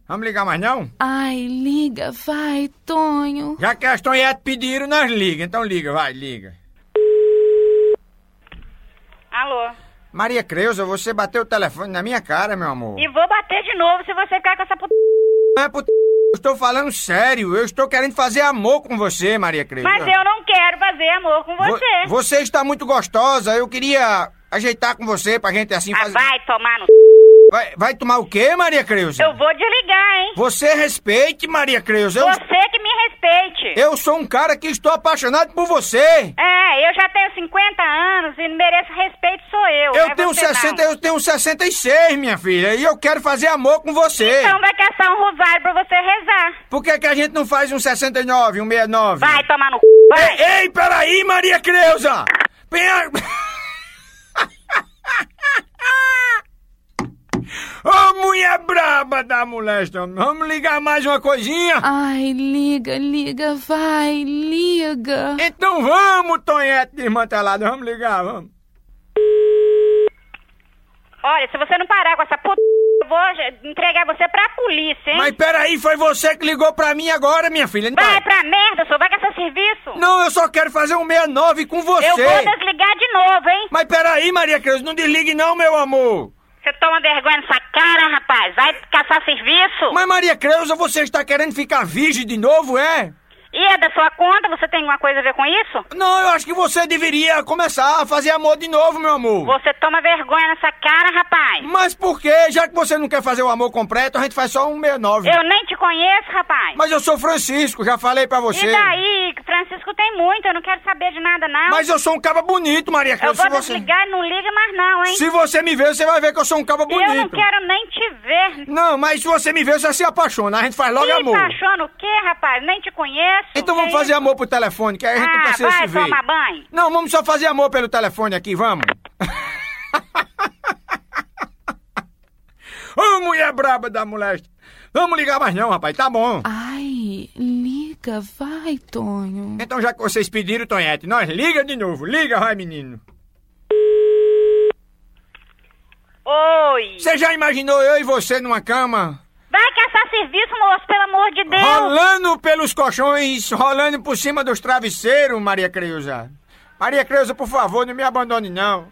Vamos ligar mais, não? Ai, liga, vai, Tonho. Já que as tonhetes pediram, nós liga. Então liga, vai, liga. Alô? Maria Creuza, você bateu o telefone na minha cara, meu amor. E vou bater de novo se você ficar com essa puta. Não é put... Eu estou falando sério. Eu estou querendo fazer amor com você, Maria Creuza. Mas eu não quero fazer amor com Vo- você. Você está muito gostosa. Eu queria ajeitar com você pra gente assim Ah, fazer. vai tomar no. Vai, vai tomar o quê, Maria Creuza? Eu vou desligar, hein? Você respeite, Maria Creuza. Eu, Você que me respeite. eu sou um cara que estou apaixonado por você. É, eu já tenho 50 anos e mereço respeito, sou eu. Eu é tenho você, 60, não. eu tenho 66, minha filha, e eu quero fazer amor com você. Então vai caçar um rosário pra você rezar. Por que, que a gente não faz um 69, um 69? Vai tomar no c... vai. Ei, ei, peraí, Maria Creuza! Penha... Ô, mulher braba da molesta! Vamos ligar mais uma coisinha? Ai, liga, liga, vai, liga. Então vamos, Tonhete desmantelado, vamos ligar, vamos. Olha, se você não parar com essa puta... Eu vou entregar você pra polícia, hein? Mas peraí, foi você que ligou pra mim agora, minha filha. Não, Vai pra merda, senhor. Vai caçar serviço. não eu só quero fazer um 69 com você. Eu vou desligar de novo, hein? Mas peraí, Maria Creuza, não desligue não, meu amor. Você toma vergonha nessa cara, rapaz. Vai caçar serviço. Mas Maria Creuza, você está querendo ficar virgem de novo, é? E é da sua conta? Você tem alguma coisa a ver com isso? Não, eu acho que você deveria começar a fazer amor de novo, meu amor. Você toma vergonha nessa cara, rapaz. Mas por quê? Já que você não quer fazer o amor completo, a gente faz só um 69. Eu nem te conheço, rapaz. Mas eu sou Francisco, já falei pra você. E daí? Francisco tem muito, eu não quero saber de nada, não. Mas eu sou um caba bonito, Maria Eu Creuza. vou Se você... desligar e não liga mais não, hein? se você me ver, você vai ver que eu sou um caba bonito. Eu não quero nem te ver. Não, mas se você me ver, você se apaixona. A gente faz logo Se amor. apaixona o quê, rapaz? Nem te conheço. Então vamos fazer isso? amor por telefone, que aí a gente não Ah, precisa vai se ver. tomar banho. Não, vamos só fazer amor pelo telefone aqui, vamos. Ô, mulher braba da molesta. Vamos ligar mais não, rapaz, tá bom. Ai, liga, vai, Tonho. Então já que vocês pediram, Tonhete, nós liga de novo. Liga, vai, menino. Oi. Você já imaginou eu e você numa cama? Vai caçar serviço, moço, pelo amor de Deus. Rolando pelos colchões, rolando por cima dos travesseiros, Maria Creuza. Maria Creuza, por favor, não me abandone não.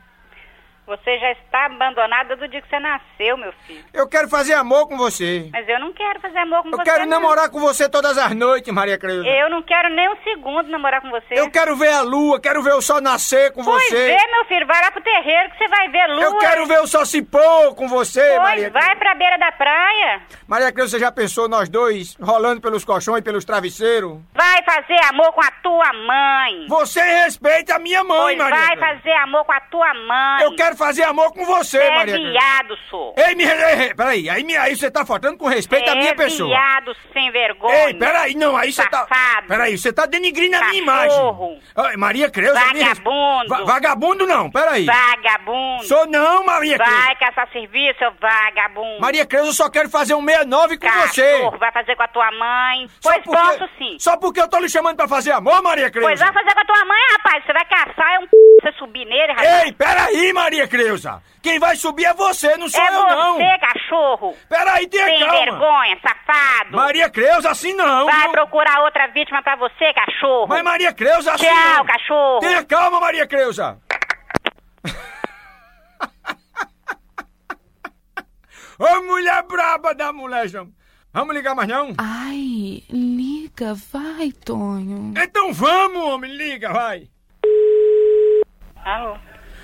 Você já está abandonada do dia que você nasceu, meu filho. Eu quero fazer amor com você. Mas eu não quero fazer amor com Eu você. quero não. namorar com você todas as noites, Maria Creuza. Eu não quero nem um segundo namorar com você. Eu quero ver a lua, quero ver o sol nascer com Pois você. vê, meu filho, vai lá pro terreiro que você vai ver lua. Eu quero ver o sol se pôr com você, Pois Maria vai pra beira da praia. Maria Creuza, você já pensou nós dois rolando pelos colchões pelos travesseiros? Vai fazer amor com a tua mãe. Você respeita a minha mãe, Pois Maria vai Creuza. fazer amor com a tua mãe. Eu quero fazer amor com você, é Maria Creuza. viado, sou. Ei, me... ei, ei, peraí, aí, me- aí você tá faltando com respeito à é minha pessoa. viado sem vergonha. Ei, peraí, não, aí você tá... Peraí, você tá denigrindo a minha Cachorro. imagem. Ai, Maria Creuza... Vagabundo. Va- vagabundo não, peraí. Vagabundo. Sou não, Maria Creuza. Vai caçar serviço, seu vagabundo. Maria Creuza, eu só quero fazer um 69 com você. Cachorro, vai fazer com a tua mãe. Só Pois porque- posso sim. Só porque eu tô lhe chamando pra fazer amor, Maria Creuza? Pois vai fazer com a tua mãe, rapaz. Você vai caçar, é um p... você subir nele, rapaz. Ei, peraí, Maria Creuza. Quem vai subir é você, não sou é eu, não. você, cachorro. Peraí, tenha Sem calma. vergonha, safado. Maria Creuza, assim não. Vai não. procurar outra vítima pra você, cachorro. Mas Maria Creuza, assim Tchau, não. cachorro. Tenha calma, Maria Creuza. Ô, mulher braba da mulher. Vamos ligar mais não? Ai, liga, vai, Tonho. Então vamos, homem, liga, vai. Alô?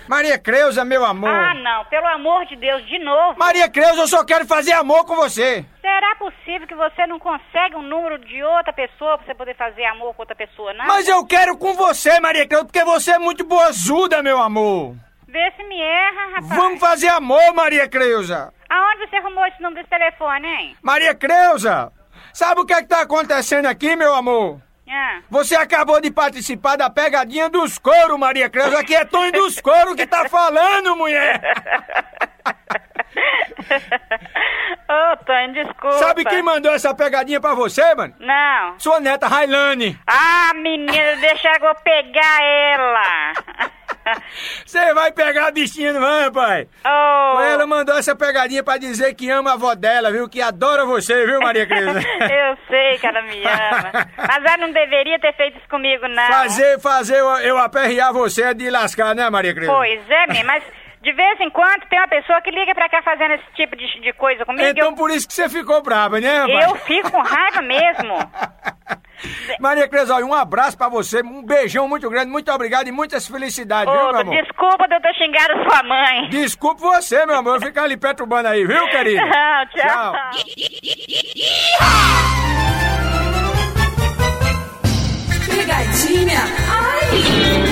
Maria Creuza, meu amor. Ah, não, pelo amor de Deus, de novo. Maria Creuza, eu só quero fazer amor com você. Será possível que você não consegue um número de outra pessoa pra você poder fazer amor com outra pessoa, não? Mas eu quero com você, Maria Creuza, porque você é muito boazuda, meu amor. Vê se me erra, rapaz. Vamos fazer amor, Maria Creuza. Aonde você arrumou esse número desse telefone, hein? Maria Creuza, sabe o que é que tá acontecendo aqui, meu amor? Ah. Você acabou de participar da pegadinha dos couro, Maria Creuza. Aqui é Tony dos couro que tá falando, mulher. Ô, Tony, desculpa. Sabe quem mandou essa pegadinha pra você, mano? Não. Sua neta Railane. Ah, menina, deixa eu pegar ela. Você vai pegar a bichinha, não vai, pai? Oh. Ela mandou essa pegadinha pra dizer que ama a avó dela, viu? Que adora você, viu, Maria Creuza? eu sei que ela me ama. Mas ela não deveria ter feito isso comigo, não. Fazer, fazer eu, eu aperrear você é de lascar, né, Maria Creuza? Pois é, mesmo, mas de vez em quando tem uma pessoa que liga pra cá fazendo esse tipo de, de coisa comigo. Então eu, por isso que você ficou brava, né, rapaz? eu fico com raiva mesmo. Maria Creuza, olha, um abraço pra você, um beijão muito grande, muito obrigado e muitas felicidades, viu, Ô, meu amor? desculpa de eu ter xingado sua mãe. Desculpe você, meu amor, ficar ali perturbando aí, viu, querida? Não, tchau. Pegadinha, ai,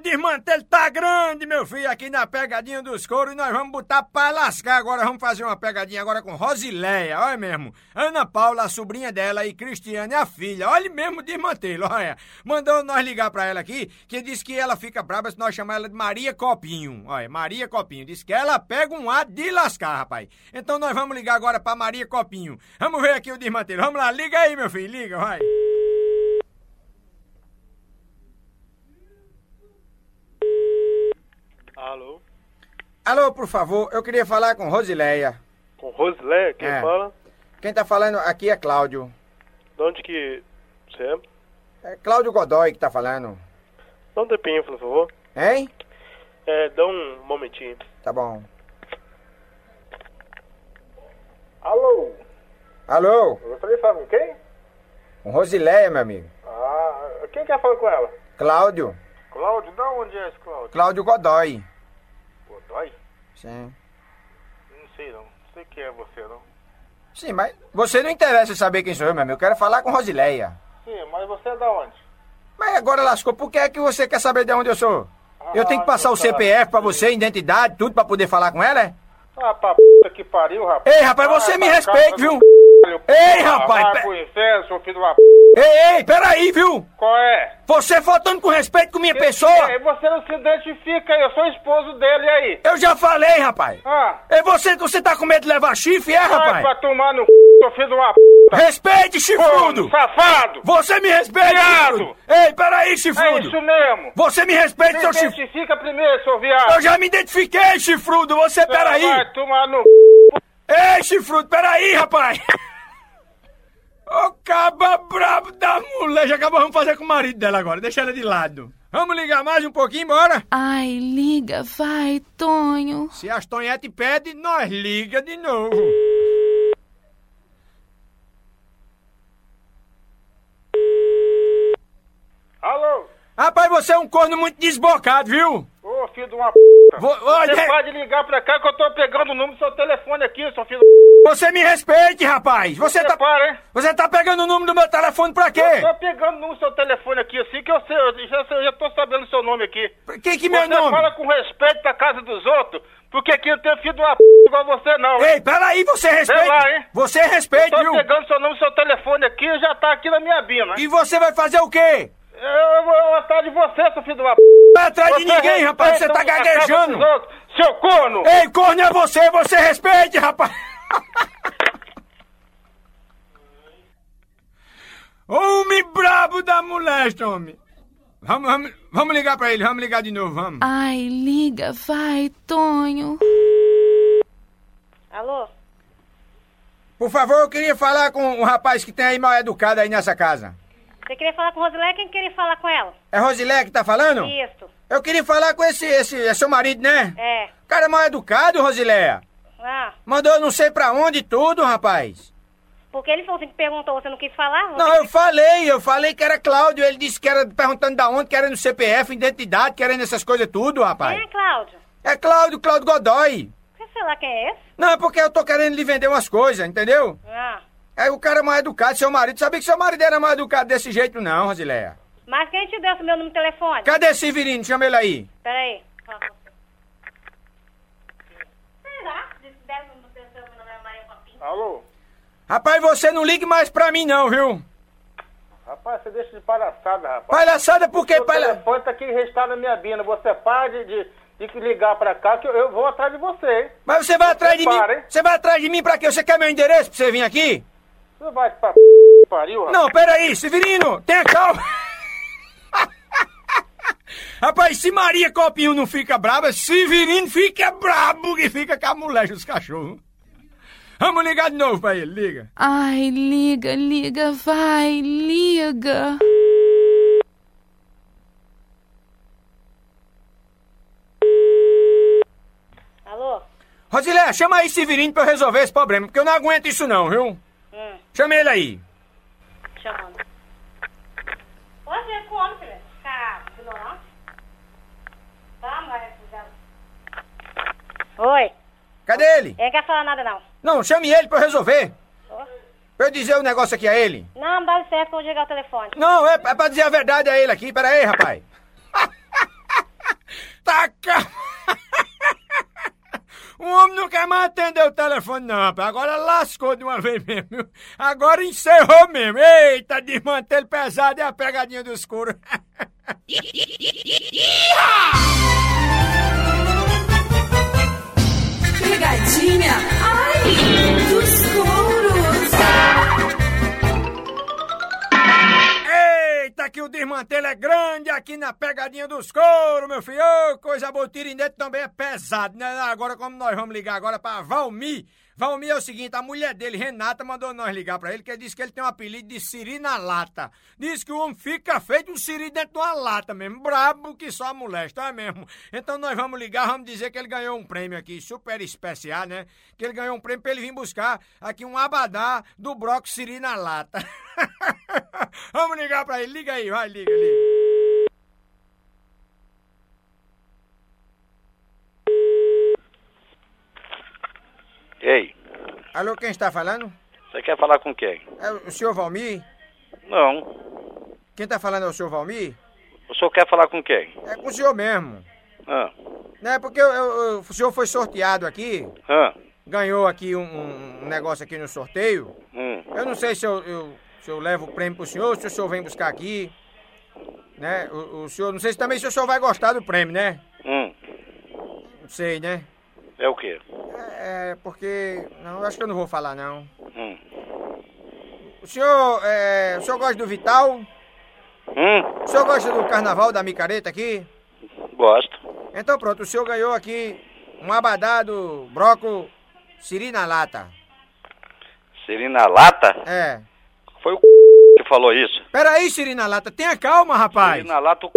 Eita, que o desmantelo tá grande, meu filho, aqui na pegadinha dos couros. E nós vamos botar pra lascar agora. Vamos fazer uma pegadinha agora com Rosileia, olha mesmo. Ana Paula, a sobrinha dela, e Cristiane, a filha. Olha mesmo o desmantelo, olha. Mandou nós ligar pra ela aqui, que disse que ela fica brava se nós chamar ela de Maria Copinho. Olha, Maria Copinho. Disse que ela pega um ar de lascar, rapaz. Então nós vamos ligar agora pra Maria Copinho. Vamos ver aqui o desmantelo. Vamos lá, liga aí, meu filho, liga, vai. Alô? Alô, por favor, eu queria falar com Rosileia. Com Rosileia? Quem É. fala? Quem tá falando aqui é Cláudio. De onde que você é? É Cláudio Godoy que tá falando. Dá um tempinho, por favor. Hein? É, dá um momentinho. Tá bom. Alô? Alô? Eu gostaria de falar com quem? Com Rosileia, meu amigo. Ah, quem quer falar com ela? Cláudio. Cláudio? Da onde é esse Cláudio? Cláudio Godoy. Godoy? Sim. Não sei não. Não sei quem é você não. Sim, mas você não interessa saber quem sou eu, meu amigo. Eu quero falar com Rosileia. Sim, mas você é da onde? Mas agora lascou, por que é que você quer saber de onde eu sou? Eu tenho que passar o CPF pra você, identidade, tudo pra poder falar com ela, é? Ah, pra p que pariu, rapaz. Ei, rapaz, você Ah, me casa viu? Ei, rapaz, Vai pe- pro inferno, seu filho uma p. Ei, ei, peraí, viu? Qual é? Você faltando com respeito com minha pessoa? Ei, você não se identifica, eu sou esposo dele, e aí? Eu já falei, rapaz. Ah. É você, você tá com medo de levar chifre, é, Vai rapaz? pra tomar no c, seu filho uma p. Respeite, chifrudo! Corno, Safado! Você me respeita, Viado! chifrudo! Ei, peraí, É chifrudo! isso mesmo! Você me respeita, Se seu chifrudo! identifica primeiro, seu viado! Eu já me identifiquei, chifrudo! Você, peraí! Vai tomar no Ei, chifrudo, peraí, rapaz! Ô caba brabo da mulher! Já acabou, vamos fazer com o marido dela agora, deixa ela de lado. Vamos ligar mais um pouquinho, bora? Ai, liga, vai, Tonho. Se as Tonhete pede, nós liga de novo. Alô? Rapaz, você é um corno muito desbocado, viu? Ô, filho de uma p. Vo- olha- Você pode ligar pra cá que eu tô pegando o número do seu telefone aqui, seu filho Você me respeite, rapaz! Você tá. para, hein? Você tá pegando o número do meu telefone pra quê? Eu tô pegando o número do seu telefone aqui, assim que eu sei, eu já, eu já tô sabendo o seu nome aqui. Quem que meu você nome? fala com respeito pra casa dos outros, porque aqui eu tenho filho de uma p igual você não. Ei, peraí, você respeita. Lá, hein? Você respeita, Tô viu? pegando seu nome, seu telefone aqui e já tá aqui na minha bina. E você vai fazer o quê? Eu, vou atrás de você, seu filho de uma p. Tá atrás de ninguém, rapaz, você tá gaguejando. Seu corno! Ei, corno é você, você respeite, rapaz! Homem brabo da molesta, homem! Vamos, vamos, vamos ligar pra ele, vamos ligar de novo, vamos. Ai, liga, vai, Tonho. Alô? Por favor, eu queria falar com um rapaz que tem aí mal educado aí nessa casa. Você queria falar com Rosilé? Quem queria falar com ela? É Rosilé que tá falando? Isso. Eu queria falar com esse, esse, é seu marido, né? É. O cara é mal educado, Rosiléia. Ah, Mandou não sei pra onde tudo, rapaz. Porque ele falou assim, que perguntou, você não quis falar? Não, eu falei, eu falei que era Cláudio. Ele disse que era perguntando da onde, que era no CPF, identidade, querendo essas coisas tudo, rapaz. Quem é Cláudio? É Cláudio, Cláudio Godoy. Você sei lá quem é esse? Não, é porque eu tô querendo lhe vender umas coisas, entendeu? Ah. Aí o cara é mal educado, seu marido. Sabia que seu marido era mal educado desse jeito, não, Rosileia. Mas quem te deu esse meu número de telefone? Cadê Severino? Chama ele aí. Peraí. O é. Alô? Rapaz, você não ligue mais pra mim, não, viu? Rapaz, você deixa de palhaçada, rapaz. Palhaçada por quê? O Palha... telefone tá aqui registrado na minha bina. Você para de, de, de ligar pra cá que eu, eu vou atrás de você. Mas você vai atrás de mim? Para, hein? Você vai atrás de mim pra quê? Você quer meu endereço pra você vir aqui? Você vai pra pariu, rapaz. Não, peraí, Severino, tenha calma. Rapaz, se Maria Copinho não fica brava, Severino fica brabo que fica com a mulher dos cachorros. Vamos ligar de novo pra ele, liga. Ai, liga, liga, vai, liga. Alô? Rosilé, chama aí Severino pra eu resolver esse problema, porque eu não aguento isso não, viu? Hum, Chama ele aí. chamando. Pode ir com homem, filho. Ficar ignorante. Tá, mas... Oi. Cadê ele? Ele não quer falar nada, não. Não, chame ele pra eu resolver. Ô? Pra eu dizer o negócio aqui a ele. Não, dá licença que eu vou ligar o telefone. Não, é, é pra dizer a verdade a ele aqui. Pera aí, rapaz. Taca! O homem não quer mais atender o telefone, não, rapaz. Agora lascou de uma vez mesmo. Agora encerrou mesmo. Eita, desmantelo pesado e a pegadinha do escuro. Pegadinha, ai, dos Eita, que o desmantelo é grande aqui na pegadinha dos couros, meu filho. Coisa boa, o dentro também é pesado, né? Agora, como nós vamos ligar agora pra Valmir. Valmir é o seguinte, a mulher dele, Renata, mandou nós ligar pra ele, que disse que ele tem um apelido de Siri na lata. Diz que o homem fica feito um Siri dentro de uma lata mesmo, brabo que só molesta, é mesmo? Então nós vamos ligar, vamos dizer que ele ganhou um prêmio aqui, super especial, né? Que ele ganhou um prêmio pra ele vir buscar aqui um abadá do broco Siri na lata. vamos ligar pra ele, liga aí, vai, liga, liga. Ei, Alô, quem está falando? você quer falar com quem? É o senhor Valmir? Não. Quem tá falando é o senhor Valmir? O senhor quer falar com quem? É com o senhor mesmo. Ah, Né, porque eu- eu- o senhor foi sorteado aqui, ah, ganhou aqui um, um- um negócio aqui no sorteio. hum. Eu não sei se eu, eu- se eu levo o prêmio pro senhor, se o senhor vem buscar aqui. Né? O, o senhor, não sei se também se o senhor vai gostar do prêmio, né? Hum. Não sei, né? É o quê? É, porque. Não, acho que eu não vou falar, não. Hum. O senhor. é, o senhor gosta do Vital? Hum? O senhor gosta do carnaval da micareta aqui? Gosto. Então pronto, o senhor ganhou aqui um abadá do broco Siri na lata. Siri na lata? É. Foi o que falou isso. Peraí, Siri na lata, tenha calma, rapaz. Siri na lata, o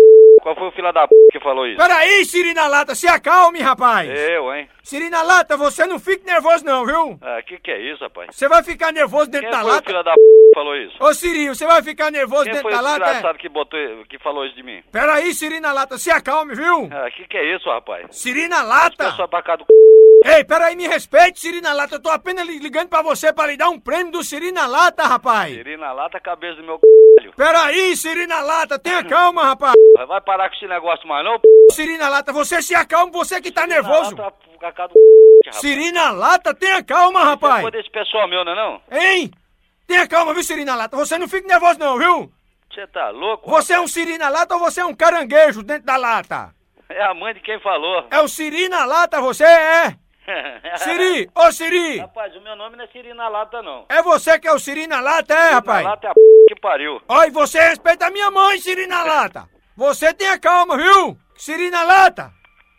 qual foi o filho da que falou isso? Peraí, Siri na lata, se acalme, rapaz. Eu, hein? Siri na lata, você não fique nervoso não, viu? Ah, que que é isso, rapaz? Você vai ficar nervoso dentro Quem da foi o lata? filho da que falou isso? Ô Siri, você vai ficar nervoso Quem dentro foi da esse lata? é? desgraçado que botou, que falou isso de mim? Peraí, Siri na lata, se acalme, viu? Ah, que que é isso, rapaz? Siri na lata. Pessoal pra cá do Ei, peraí, me respeite, Siri na lata. Eu tô apenas li- ligando pra você pra lhe dar um prêmio do Siri na lata, rapaz. Siri na lata, cabeça do meu c... Peraí, Siri na lata, tenha calma, rapaz. Vai parar com esse negócio mais não, Siri na lata, você se acalma, você que tá nervoso. Na lata, cacá do rapaz. Siri na lata, tenha calma, rapaz. Depois desse pessoal meu, não é não? Hein? Tenha calma, viu, Siri na lata? Você não fique nervoso não, viu? Você tá louco? Você é um Siri na lata ou você é um caranguejo dentro da lata? É a mãe de quem falou. É o Siri na lata, você é? Siri, ô Siri! Rapaz, o meu nome não é Siri na lata, não. É você que é o Siri na lata, é, rapaz? Na lata é a que pariu. Olha, e você respeita a minha mãe, Siri na lata. Você tenha calma, viu? Siri na lata.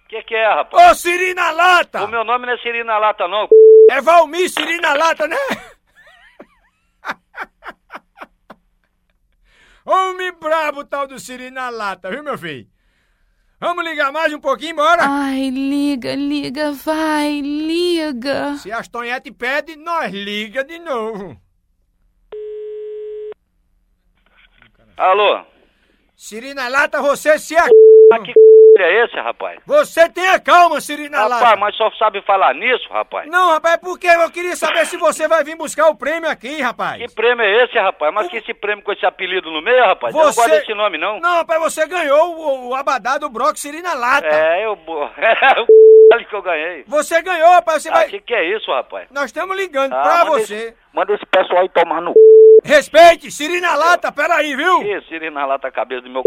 Que que é, rapaz? Ô, Siri na lata. O meu nome não é Siri na lata, não. É Valmir Siri na lata, né? Homem brabo tal do Siri na lata, viu, meu filho? Vamos ligar mais um pouquinho, bora! Ai, liga, liga, vai, liga! Se as Tonhete pede, nós liga de novo. Alô? Sirina Lata, você se a... Ah, que é esse, rapaz? Você tenha calma, Siri na lata. Rapaz, mas só sabe falar nisso, rapaz? Não, rapaz, porque eu queria saber se você vai vir buscar o prêmio aqui, rapaz. Que prêmio é esse, rapaz? Mas que esse prêmio com esse apelido no meio, rapaz? Eu não Você- gosto desse nome, não. Não, rapaz, você ganhou o, o abadá do Brock Siri na lata. É, eu... É, o que eu ganhei. Você ganhou, rapaz, você Ah, vai... que que é isso, rapaz? Nós estamos ligando Ah, pra você. Esse, manda esse pessoal aí tomar no... Respeite, Siri na lata, peraí, viu? Que Siri na lata cabeça do meu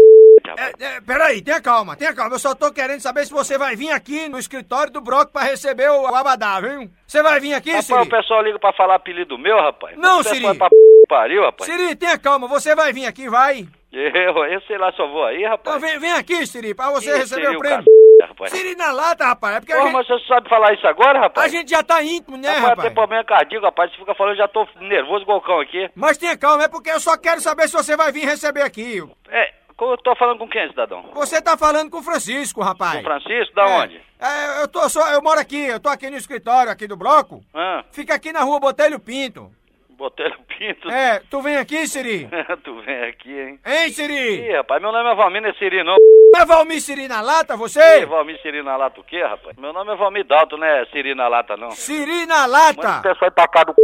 rapaz. É, é, peraí, tenha calma, tenha calma. Eu só tô querendo saber se você vai vir aqui no escritório do Brock pra receber o, o abadá, viu? Você vai vir aqui, Rapaz, Siri? o pessoal liga pra falar apelido meu, rapaz. Não, Siri. é pra pariu, rapaz. Siri, tenha calma, você vai vir aqui, vai. Eu, eu sei lá eu vou aí, rapaz. Então vem, vem aqui, Siri, pra você Ih, receber Siri, o prêmio. c... rapaz. Siri na lata, rapaz, é porque a Pô, gente, mas você sabe falar isso agora, rapaz? a gente já tá íntimo, né, Rapaz, rapaz? tem problema cardíaco, rapaz. Você fica falando, eu já tô nervoso igual o cão aqui. Mas tenha calma, é porque eu só quero saber se você vai vir receber aqui. É, eu tô falando com quem, cidadão? Você tá falando com o Francisco, rapaz. Com o Francisco? Da É. onde? É, eu tô só, eu moro aqui, eu tô aqui no escritório aqui do bloco. Ah, Fica aqui na rua Botelho Pinto. Botelho Pinto. É, tu vem aqui, Siri? tu vem aqui, hein? Hein, Siri? Ih, rapaz, meu nome é Valmir, não é Siri, não. É Valmir Siri na lata, Ih, você? Valmir Siri na lata o quê, rapaz? Meu nome é Valmir Dalton, não é Siri na lata, não. Siri na Manda o lata. pessoal tacar do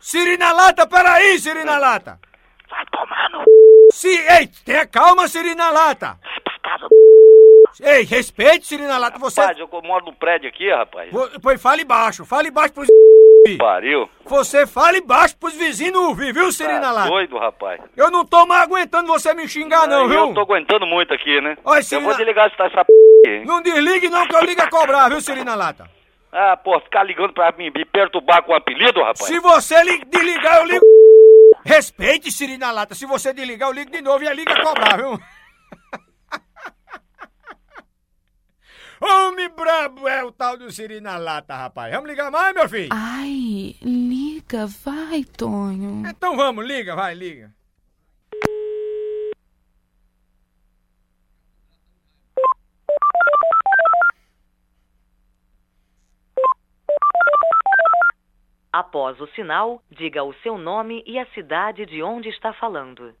Siri na lata, peraí, Siri na lata. Vai tomar no Si, ei, tenha calma, Siri na lata. Ei, respeite, Siri na lata. Você. Rapaz, eu moro no prédio aqui, rapaz. Pois fale baixo, fale baixo pros. Pariu. Você fale baixo pros vizinhos ouvir, viu, Siri na Tá lata? doido, rapaz. Eu não tô mais aguentando você me xingar, não, Aí viu? Eu tô aguentando muito aqui, né? Olha, eu Siri vou desligar essa, essa p... hein? Não desligue, não, que eu ligo a cobrar, viu, Siri na lata? Ah, pô, ficar ligando pra mim, me perturbar com apelido, rapaz. Se você li- desligar, eu ligo. Respeite, Siri na lata. Se você desligar, eu ligo de novo e a liga a cobrar, viu? Homem brabo é o tal do Siri na lata, rapaz. Vamos ligar mais, meu filho? Ai, liga, vai, Tonho. Então vamos, liga, vai, liga. Após o sinal, diga o seu nome e a cidade de onde está falando.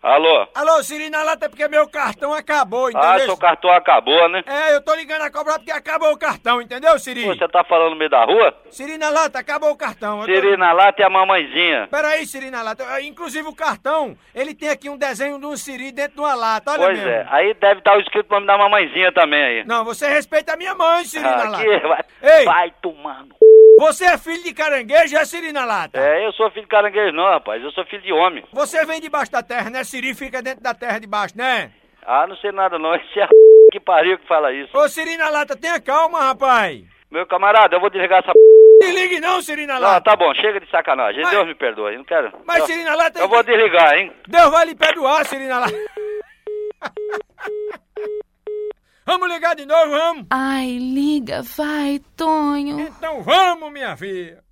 Alô? Alô, Siri na lata é porque meu cartão acabou, entendeu? Ah, seu cartão acabou, né? É, eu tô ligando a cobrar porque acabou o cartão, entendeu, Siri? Você tá falando no meio da rua? Siri na lata, acabou o cartão. Tô- Siri na lata e a mamãezinha. Peraí, Siri na lata. Ah, Inclusive o cartão, ele tem aqui um desenho de um Siri dentro de uma lata, olha Pois mesmo. é, aí deve estar escrito o nome da mamãezinha também aí. Não, você respeita a minha mãe, Siri na Ah, lata. Aqui, vai, Ei, vai tomando. Você é filho de caranguejo, é Siri na lata? É, eu sou filho de caranguejo não, rapaz. Eu sou filho de homem. Você vem debaixo da terra, né? Siri fica dentro da terra debaixo, né? Ah, não sei nada não. Esse é que pariu que fala isso. Ô, Siri na lata, tenha calma, rapaz. Meu camarada, eu vou desligar essa Desligue não, Siri na Não, lata. tá bom, chega de sacanagem. Mas- Deus me perdoe, não quero. Mas eu, Siri na lata... eu vou desligar, hein? Deus vai lhe perdoar, Siri na lata. Vamos ligar de novo, vamos? Ai, liga, vai, Tonho. Então vamos, minha filha.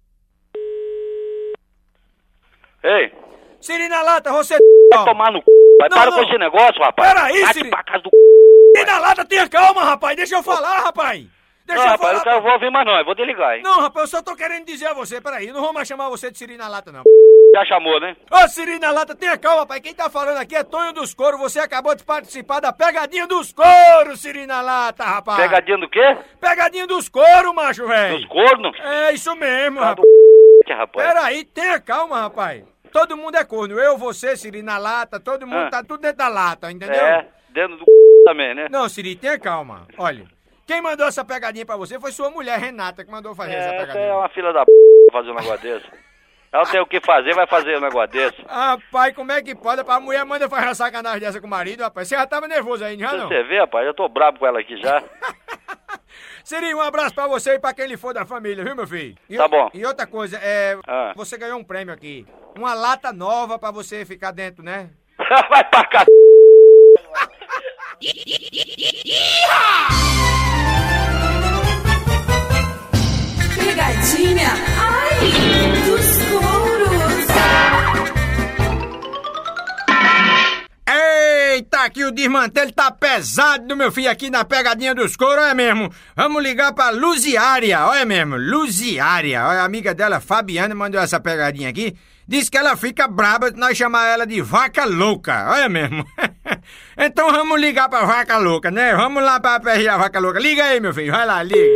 Ei, Siri na lata, você... vai tomar no c... Vai, Não, para não. com esse negócio, rapaz. Peraí, Vai Siri. pra casa do Siri na lata, tenha calma, rapaz. Deixa eu falar, rapaz. Deixa Não, eu rapaz, falar. eu vou ouvir mais não, eu vou desligar, hein? Não, rapaz, eu só tô querendo dizer a você, peraí, não vou mais chamar você de Siri na lata, não. Já chamou, né? Ô, Siri na lata, tenha calma, rapaz. Quem tá falando aqui é Tonho dos Coros. Você acabou de participar da Pegadinha dos Coros, Siri na lata, rapaz. Pegadinha do quê? Pegadinha dos Coros, macho, velho. Dos cornos? É isso mesmo, Tá rapaz. do rapaz. Peraí, tenha calma, rapaz. Todo mundo é corno. Eu, você, Siri na lata, todo mundo Ah. tá tudo dentro da lata, entendeu? É, dentro do c... também, né? Não, Siri, tenha calma. Olha, quem mandou essa pegadinha pra você foi sua mulher, Renata, que mandou fazer essa É, essa pegadinha. é uma filha da p... fazer um negócio desse. Ela tem o que fazer, vai fazer um negócio desse. Rapaz, como é que pode? A mulher manda fazer uma sacanagem dessa com o marido, rapaz. Você já tava nervoso aí, já não? Você vê, rapaz, eu tô brabo com ela aqui já. Siri, um abraço pra você e pra quem lhe for da família, viu, meu filho? E Tá bom. E outra coisa, é. Ah. Você ganhou um prêmio aqui. Uma lata nova pra você ficar dentro, né? vai pra casa. Pegadinha, ai, dos coros. Eita, aqui o desmantelho tá pesado do meu filho aqui na pegadinha dos coros, olha mesmo. Vamos ligar pra Luziária, olha mesmo, Luziária. Olha, a amiga dela, Fabiana, mandou essa pegadinha aqui. Diz que ela fica braba se nós chamar ela de vaca louca, olha mesmo. então vamos ligar pra vaca louca, né? Vamos lá pra perder a vaca louca. Liga aí, meu filho, vai lá, liga.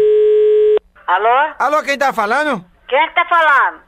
Alô? Alô, quem tá falando? Quem é que tá falando?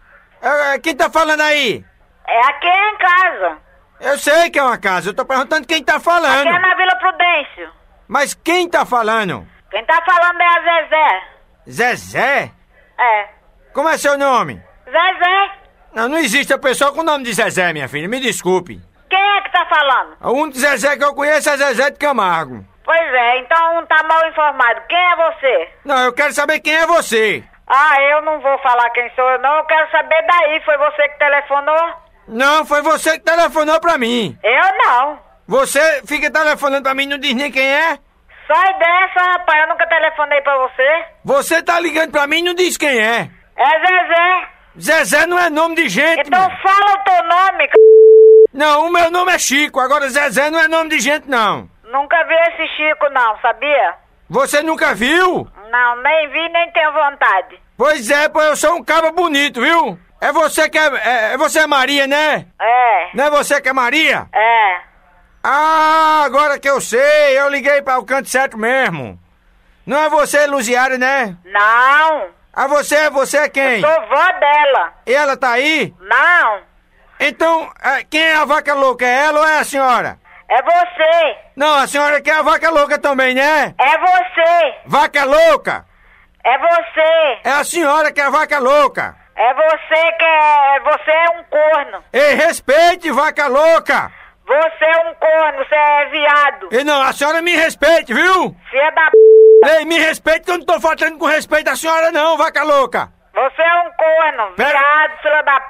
É, é, quem tá falando aí? É aqui em casa. Eu sei que é uma casa, eu tô perguntando quem tá falando. Aqui é na Vila Prudêncio. Mas quem tá falando? Quem tá falando é a Zezé. Zezé? É. Como é seu nome? Zezé? Não, não existe a pessoa com o nome de Zezé, minha filha, me desculpe. Quem é que tá falando? O único Zezé que eu conheço é Zezé de Camargo. Pois é, então um tá mal informado. Quem é você? Não, eu quero saber quem é você. Ah, eu não vou falar quem sou eu, não. Eu quero saber daí. Foi você que telefonou? Não, foi você que telefonou pra mim. Eu não. Você fica telefonando pra mim e não diz nem quem é? Sai dessa, rapaz. Eu nunca telefonei pra você. Você tá ligando pra mim e não diz quem é. É Zezé. Zezé não é nome de gente, Então meu. fala o teu nome, c... Não, o meu nome é Chico, agora Zezé não é nome de gente, não. Nunca vi esse Chico, não, sabia? Você nunca viu? Não, nem vi, nem tenho vontade. Pois é, pois eu sou um cara bonito, viu? É você que é, é, é você é Maria, né? É. Não é você que é Maria? É. Ah, agora que eu sei, eu liguei para o canto certo mesmo. Não é você, Luziária, né? Não. Ah, você, você é quem? Sou vó dela. E ela tá aí? Não. Então, é, quem é a vaca louca? É ela ou é a senhora? É você. Não, a senhora que é a vaca louca também, né? É você. Vaca louca? É você. É a senhora que é a vaca louca. É você que é. Você é um corno. Ei, respeite, vaca louca! Você é um corno, você é viado. E não, a senhora me respeite, viu? Filha da p. Ei, me respeite que eu não tô faltando com respeito à senhora não, vaca louca! Você é um corno, Pera- viado, filha da p.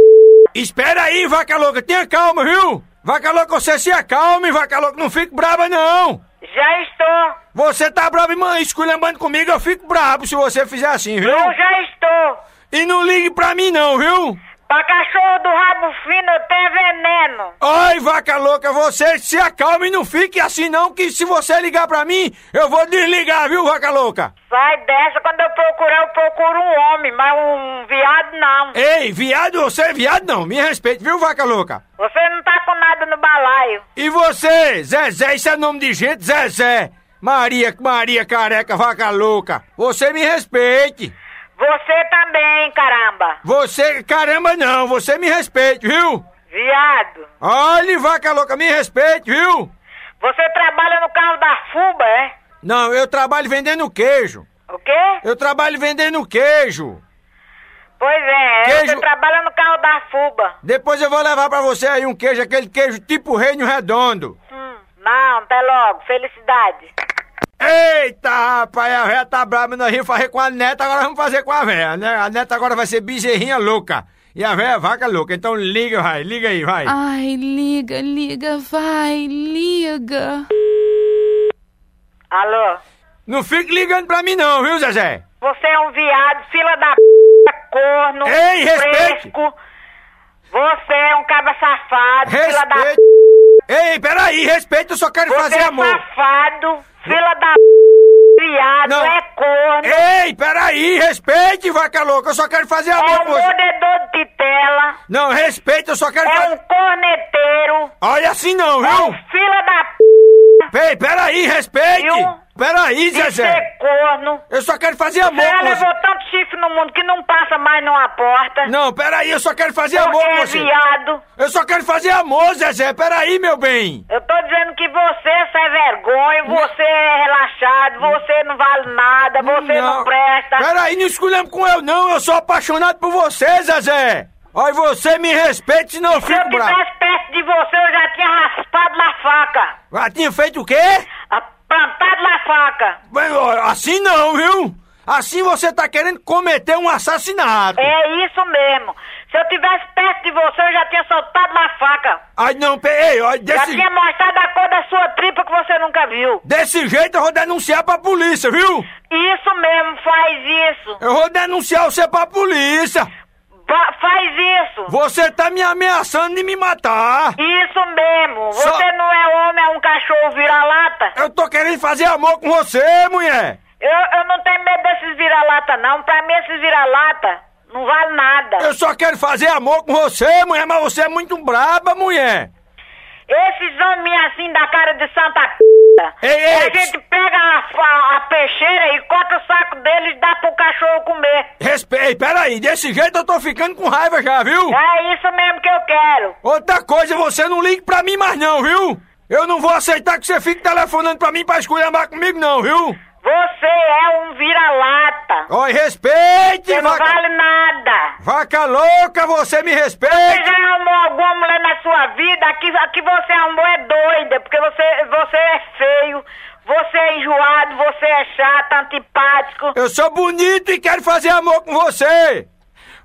Espera aí, vaca louca, tenha calma, viu? Vaca louca, você se acalme, vaca louca, não fique brava não! Já estou. Você tá brava, irmã, esculhambando comigo, eu fico bravo se você fizer assim, viu? Eu já estou. E não ligue pra mim não, viu? Pra cachorro do rabo fino tenho veneno. Ai, vaca louca, você se acalme e não fique assim não, que se você ligar pra mim, eu vou desligar, viu, vaca louca? Sai dessa, quando eu procurar, eu procuro um homem, mas um viado não. Ei, viado, você é viado não, me respeite, viu, vaca louca? Você não tá com nada no balaio. E você, Zezé, isso é nome de gente, Zezé. Maria, Maria careca, vaca louca, você me respeite. Você também, caramba. Você, caramba não, você me respeite, viu? Viado. Olha, vaca louca, me respeite, viu? Você trabalha no carro da Fuba, é? Não, eu trabalho vendendo queijo. O quê? Eu trabalho vendendo queijo. Pois é, Queijo- você trabalha no carro da Fuba. Depois eu vou levar pra você aí um queijo, aquele queijo tipo reino redondo. Hum, não, até logo. Felicidade. Eita, rapaz, a véia tá brava, nós íamos fazer com a neta, agora vamos fazer com a véia, né? A neta agora vai ser bezerrinha louca. E a véia é vaca louca, então liga, vai, liga aí, vai. Ai, liga, liga, vai, liga. Alô? Não fique ligando pra mim não, viu, Zezé? Você é um viado, fila da p... corno, Ei, respeite. fresco. Você é um cabra safado, fila da Respeite. Ei, peraí, respeita, eu só quero Você fazer é amor. safado, fila da viado, Não. é corno. Ei, peraí, respeite, vaca louca, eu só quero fazer É amor um com você. mordedor de titela. Não, respeita, eu só quero É fazer... um corneteiro. Olha assim não, É um viu? fila da p... Ei, peraí, respeite. Viu? Peraí, Zezé. ser corno. Eu só quero fazer amor Você já com você. levou tanto chifre no mundo que não passa mais numa porta. Não, peraí, eu só quero fazer Você amor com é você. viado. Eu só quero fazer amor, Zezé. Peraí, meu bem. Eu tô dizendo que você é vergonha, você é relaxado, você não vale nada, você não, presta. Peraí, não escolhemos com eu, não. Eu sou apaixonado por você, Zezé. Olha, você me respeite, senão eu Se eu fico bravo. tivesse perto de você, eu já tinha raspado na faca. Já tinha feito o quê? Ah, Plantado na faca. Bem, Assim não, viu? Assim você tá querendo cometer um assassinato. É isso mesmo. Se eu tivesse perto de você, eu já tinha soltado na faca. Ai, não, peraí, olha, Já desse, tinha mostrado a cor da sua tripa que você nunca viu. desse jeito eu vou denunciar pra polícia, viu? Isso mesmo, faz isso. Eu vou denunciar você pra polícia. Va- faz isso. Você tá me ameaçando de me matar. Isso mesmo. Só- Você não é homem, é um cachorro vira-lata. Eu tô querendo fazer amor com você, mulher. Eu, eu não tenho medo desses vira-lata, não. Pra mim, esses vira-lata não vale nada. Eu só quero fazer amor com você, mulher, mas você é muito braba, mulher. Esses homens assim da cara de Santa p. Ei, ei, a gente pega a, a- peixeira e corta o saco deles e dá pro cachorro comer. Respeite, peraí, desse jeito eu tô ficando com raiva já, viu? É isso mesmo que eu quero. Outra coisa, você não ligue pra mim mais não, viu? Eu não vou aceitar que você fique telefonando pra mim pra esculhambar comigo não, viu? Você é um vira-lata. Oi, respeite, Você não vaca... vale nada. Vaca louca, você me Você respeite. já arrumou alguma mulher na sua vida? Aqui, aqui você arrumou é doida, porque você, você é feio, você é enjoado, você é chato, antipático. Eu sou bonito e quero fazer amor com você.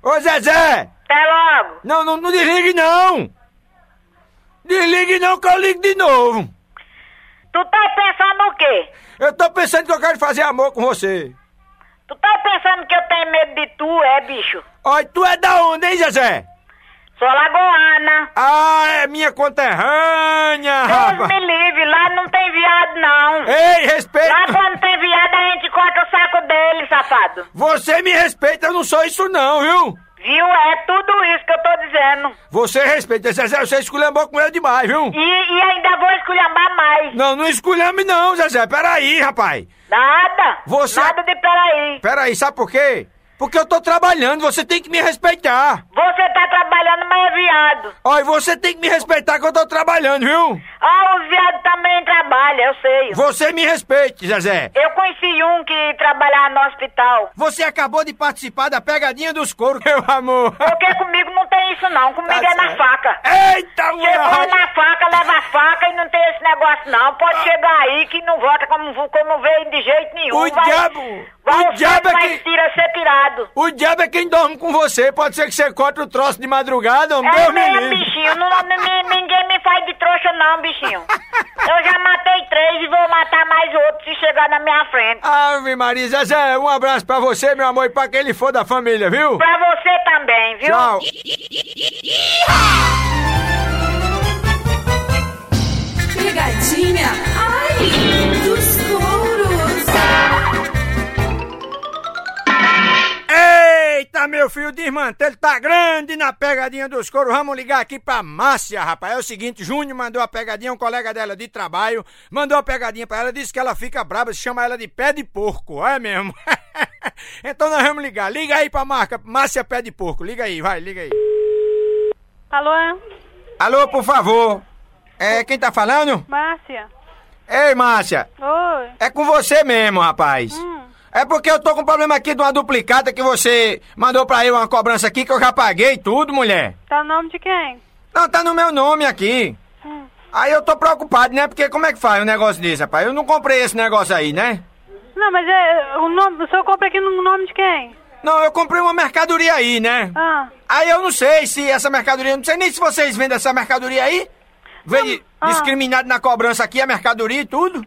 Ô, Zezé. Até logo. Não, não, não desligue não. Desligue não que eu ligo de novo. Tu tá pensando o quê? Eu tô pensando que eu quero fazer amor com você. Tu tá pensando que eu tenho medo de tu, é, bicho? Olha, tu é da onde, hein, Zezé? Sou lagoana. Ah, é minha conterrânea, Deus rapaz. me livre, lá não tem viado, não. Ei, respeita. Lá quando tem viado, a gente corta o saco dele, safado. Você me respeita, eu não sou isso não, viu? Viu? É tudo isso que eu tô dizendo. Você respeita, Zezé, você esculhambou com ele demais, viu? E, e ainda vou esculhambar mais. Não, não esculhambe não, Zezé, peraí, rapaz. Nada. Você- Nada de peraí. Peraí, sabe por quê? Porque eu tô trabalhando, você tem que me respeitar. Você tá trabalhando, mas é viado. Olha, você tem que me respeitar que eu tô trabalhando, viu? Ah, os viados também trabalham, eu sei. Você me respeite, Zezé. Eu conheci um que trabalhava no hospital. Você acabou de participar da pegadinha dos coros, meu amor. Porque comigo não tem isso não, comigo Tá é na faca. Eita, Chegou mulher! na faca, leva a faca e não tem esse negócio não. Pode chegar aí que não volta como, como veio de jeito nenhum. O vai, diabo- Vai o diabo é vai que- tira ser tirado. O diabo é quem dorme com você. Pode ser que você corte o troço de madrugada, homem. É Deus me mesmo, livre. bichinho. Não, não- ninguém me faz de trouxa não, bichinho. Eu já matei três e vou matar mais outros se chegar na minha frente. Ave Maria, Zezé, um abraço pra você, meu amor, e pra quem ele for da família, viu? Pra você também, viu? Tchau. Pegadinha, ai, Eita, meu filho, desmantelho tá grande na pegadinha dos coros. Vamos ligar aqui pra Márcia, rapaz. É o seguinte, Júnior mandou a pegadinha, um colega dela de trabalho, mandou a pegadinha pra ela, disse que ela fica braba, se chama ela de pé de porco, é mesmo? então nós vamos ligar. Liga aí pra marca, Márcia Pé de Porco. Liga aí, vai, liga aí. Alô? Alô, por favor. É, quem tá falando? Márcia? Ei, Márcia. Oi. É com você mesmo, rapaz. É porque eu tô com problema aqui de uma duplicata que você mandou pra eu uma cobrança aqui que eu já paguei tudo, mulher. Tá o nome de quem? Não, tá no meu nome aqui. Aí eu tô preocupado, né? Porque como é que faz um negócio desse, rapaz? Eu não comprei esse negócio aí, né? Não, mas é. O, nome, o senhor compra aqui no nome de quem? Não, eu comprei uma mercadoria aí, né? Ah. Aí eu não sei se essa mercadoria. Não sei nem se vocês vendem essa mercadoria aí. Vem ah. discriminado na cobrança aqui, a mercadoria e tudo.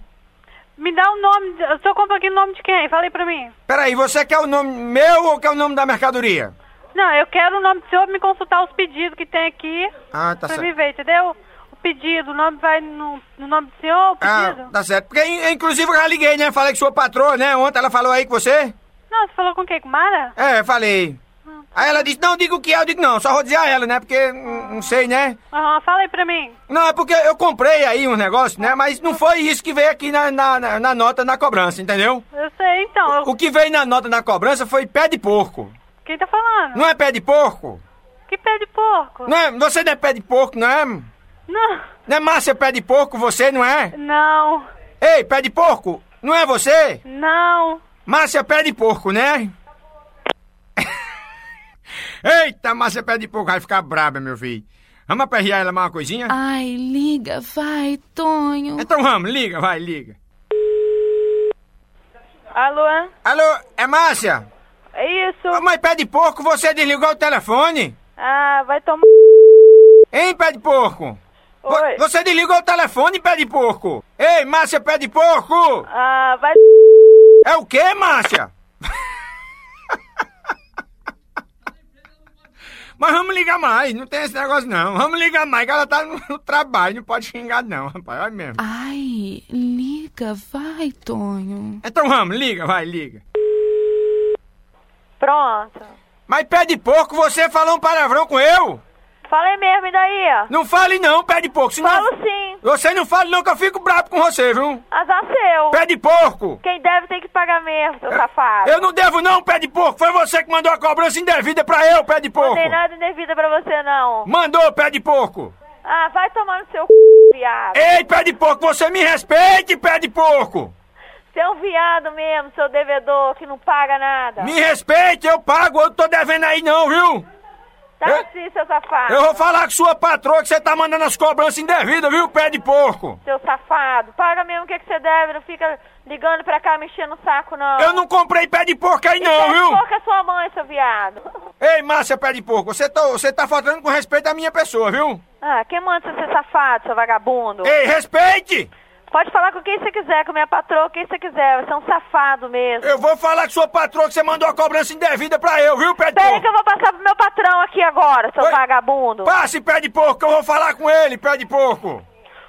Me dá o nome. de- O senhor compra aqui no nome de quem? Falei pra mim. Peraí, você quer o nome meu ou quer o nome da mercadoria? Não, eu quero o nome do senhor me consultar os pedidos que tem aqui. Ah, tá pra certo. me ver, entendeu? O pedido, o nome vai no, no nome do senhor, o Ah, pedido? tá certo. Porque, in- inclusive, eu já liguei, né? Falei com sua patroa, né? Ontem ela falou aí com você. Não, você falou com quem? Com Mara? É, falei. Aí ela disse, não, diga o que é. Eu digo, não, só vou dizer a ela, né? Porque, não sei, né? Aham, fala aí pra mim. Não, é porque eu comprei aí um negócio, né? Mas não foi isso que veio aqui na, na, na- na nota na cobrança, entendeu? Eu sei, então. eu- O que veio na nota na cobrança foi pé de porco. Quem tá falando? Não é pé de porco? Que pé de porco? Não é, você não é pé de porco, não é? Não. Não é Márcia pé de porco, você, não é? Não. Ei, pé de porco, não é você? Não. Márcia pé de porco, né? Eita, Márcia pé de porco, vai ficar braba, meu filho. Vamos aperrear ela mais uma coisinha? Ai, liga, vai, Tonho. Então vamos, liga, vai, liga. Alô? Alô, é Márcia? É isso. Ô, Mas pé de porco, você desligou o telefone? Ah, vai tomar. Hein, pé de porco? Oi. Você desligou o telefone, pé de porco? Ei, Márcia, pé de porco! Ah, vai. É o quê, Márcia? Mas vamos ligar mais, não tem esse negócio não. Vamos ligar mais, que ela tá no, no trabalho, não pode xingar não, rapaz, olha mesmo. Ai, liga, vai, Tonho. Então vamos, liga, vai, liga. Pronto. Mas pé de porco, você falou um palavrão com eu? Falei mesmo, e daí? Não fale não, pé de porco, senão... Falo sim. Você não fale não, que eu fico bravo com você, viu? Azar seu. Pé de porco! Quem deve tem que pagar mesmo, seu safado. Eu não devo não, pé de porco! Foi você que mandou a cobrança indevida pra eu, pé de porco! Não tem nada indevida pra você, não. Mandou, pé de porco! Ah, vai tomar no seu c... viado. Ei, pé de porco, você me respeite, pé de porco! Você é um viado mesmo, seu devedor, que não paga nada. Me respeite, eu pago, eu não tô devendo aí não, viu? Tá eu- assim, seu safado. Eu vou falar com sua patroa que você tá mandando as cobranças indevidas, viu, pé de porco? Seu safado. Paga mesmo o que, que você deve, não fica ligando pra cá mexendo o saco, não. Eu não comprei pé de porco aí não, pé de viu? porco é sua mãe, seu viado. Ei, Márcia, pé de porco, você tá, você tá faltando com respeito à minha pessoa, viu? Ah, quem manda você ser safado, seu vagabundo? Ei, respeite! Pode falar com quem você quiser, com minha patroa, quem você quiser. Você é um safado mesmo. Eu vou falar com sua patroa que você mandou a cobrança indevida pra eu, viu, pé de Peraí porco? que eu vou passar pro meu patrão aqui agora, seu Oi? vagabundo. Passe, pé de porco, que eu vou falar com ele, pé de porco.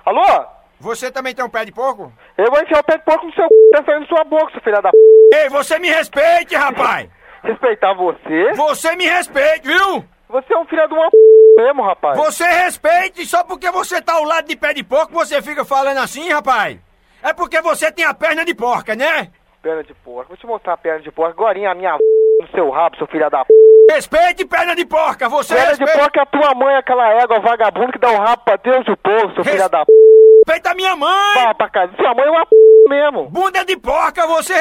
Alô? Você também tem um pé de porco? Eu vou enfiar o pé de porco no seu c... tá saindo sua boca, seu filho da p... Ei, você me respeite, rapaz! Respeitar você? Você me respeite, viu? Você é um filho de uma p... mesmo, rapaz. Você respeite, só porque você tá ao lado de pé de porco, você fica falando assim, rapaz? É porque você tem a perna de porca, né? Perna de porco. Vou te mostrar a perna de porco. Agora a minha no seu rabo, seu filho da p... Respeite, perna de porca, você Perna de respeite... porco é a tua mãe, aquela égua vagabunda que dá o rabo pra Deus e o povo, seu filho da p... Respeita a minha mãe! Vá pra casa. Sua mãe é uma p... mesmo. Bunda de porca, você...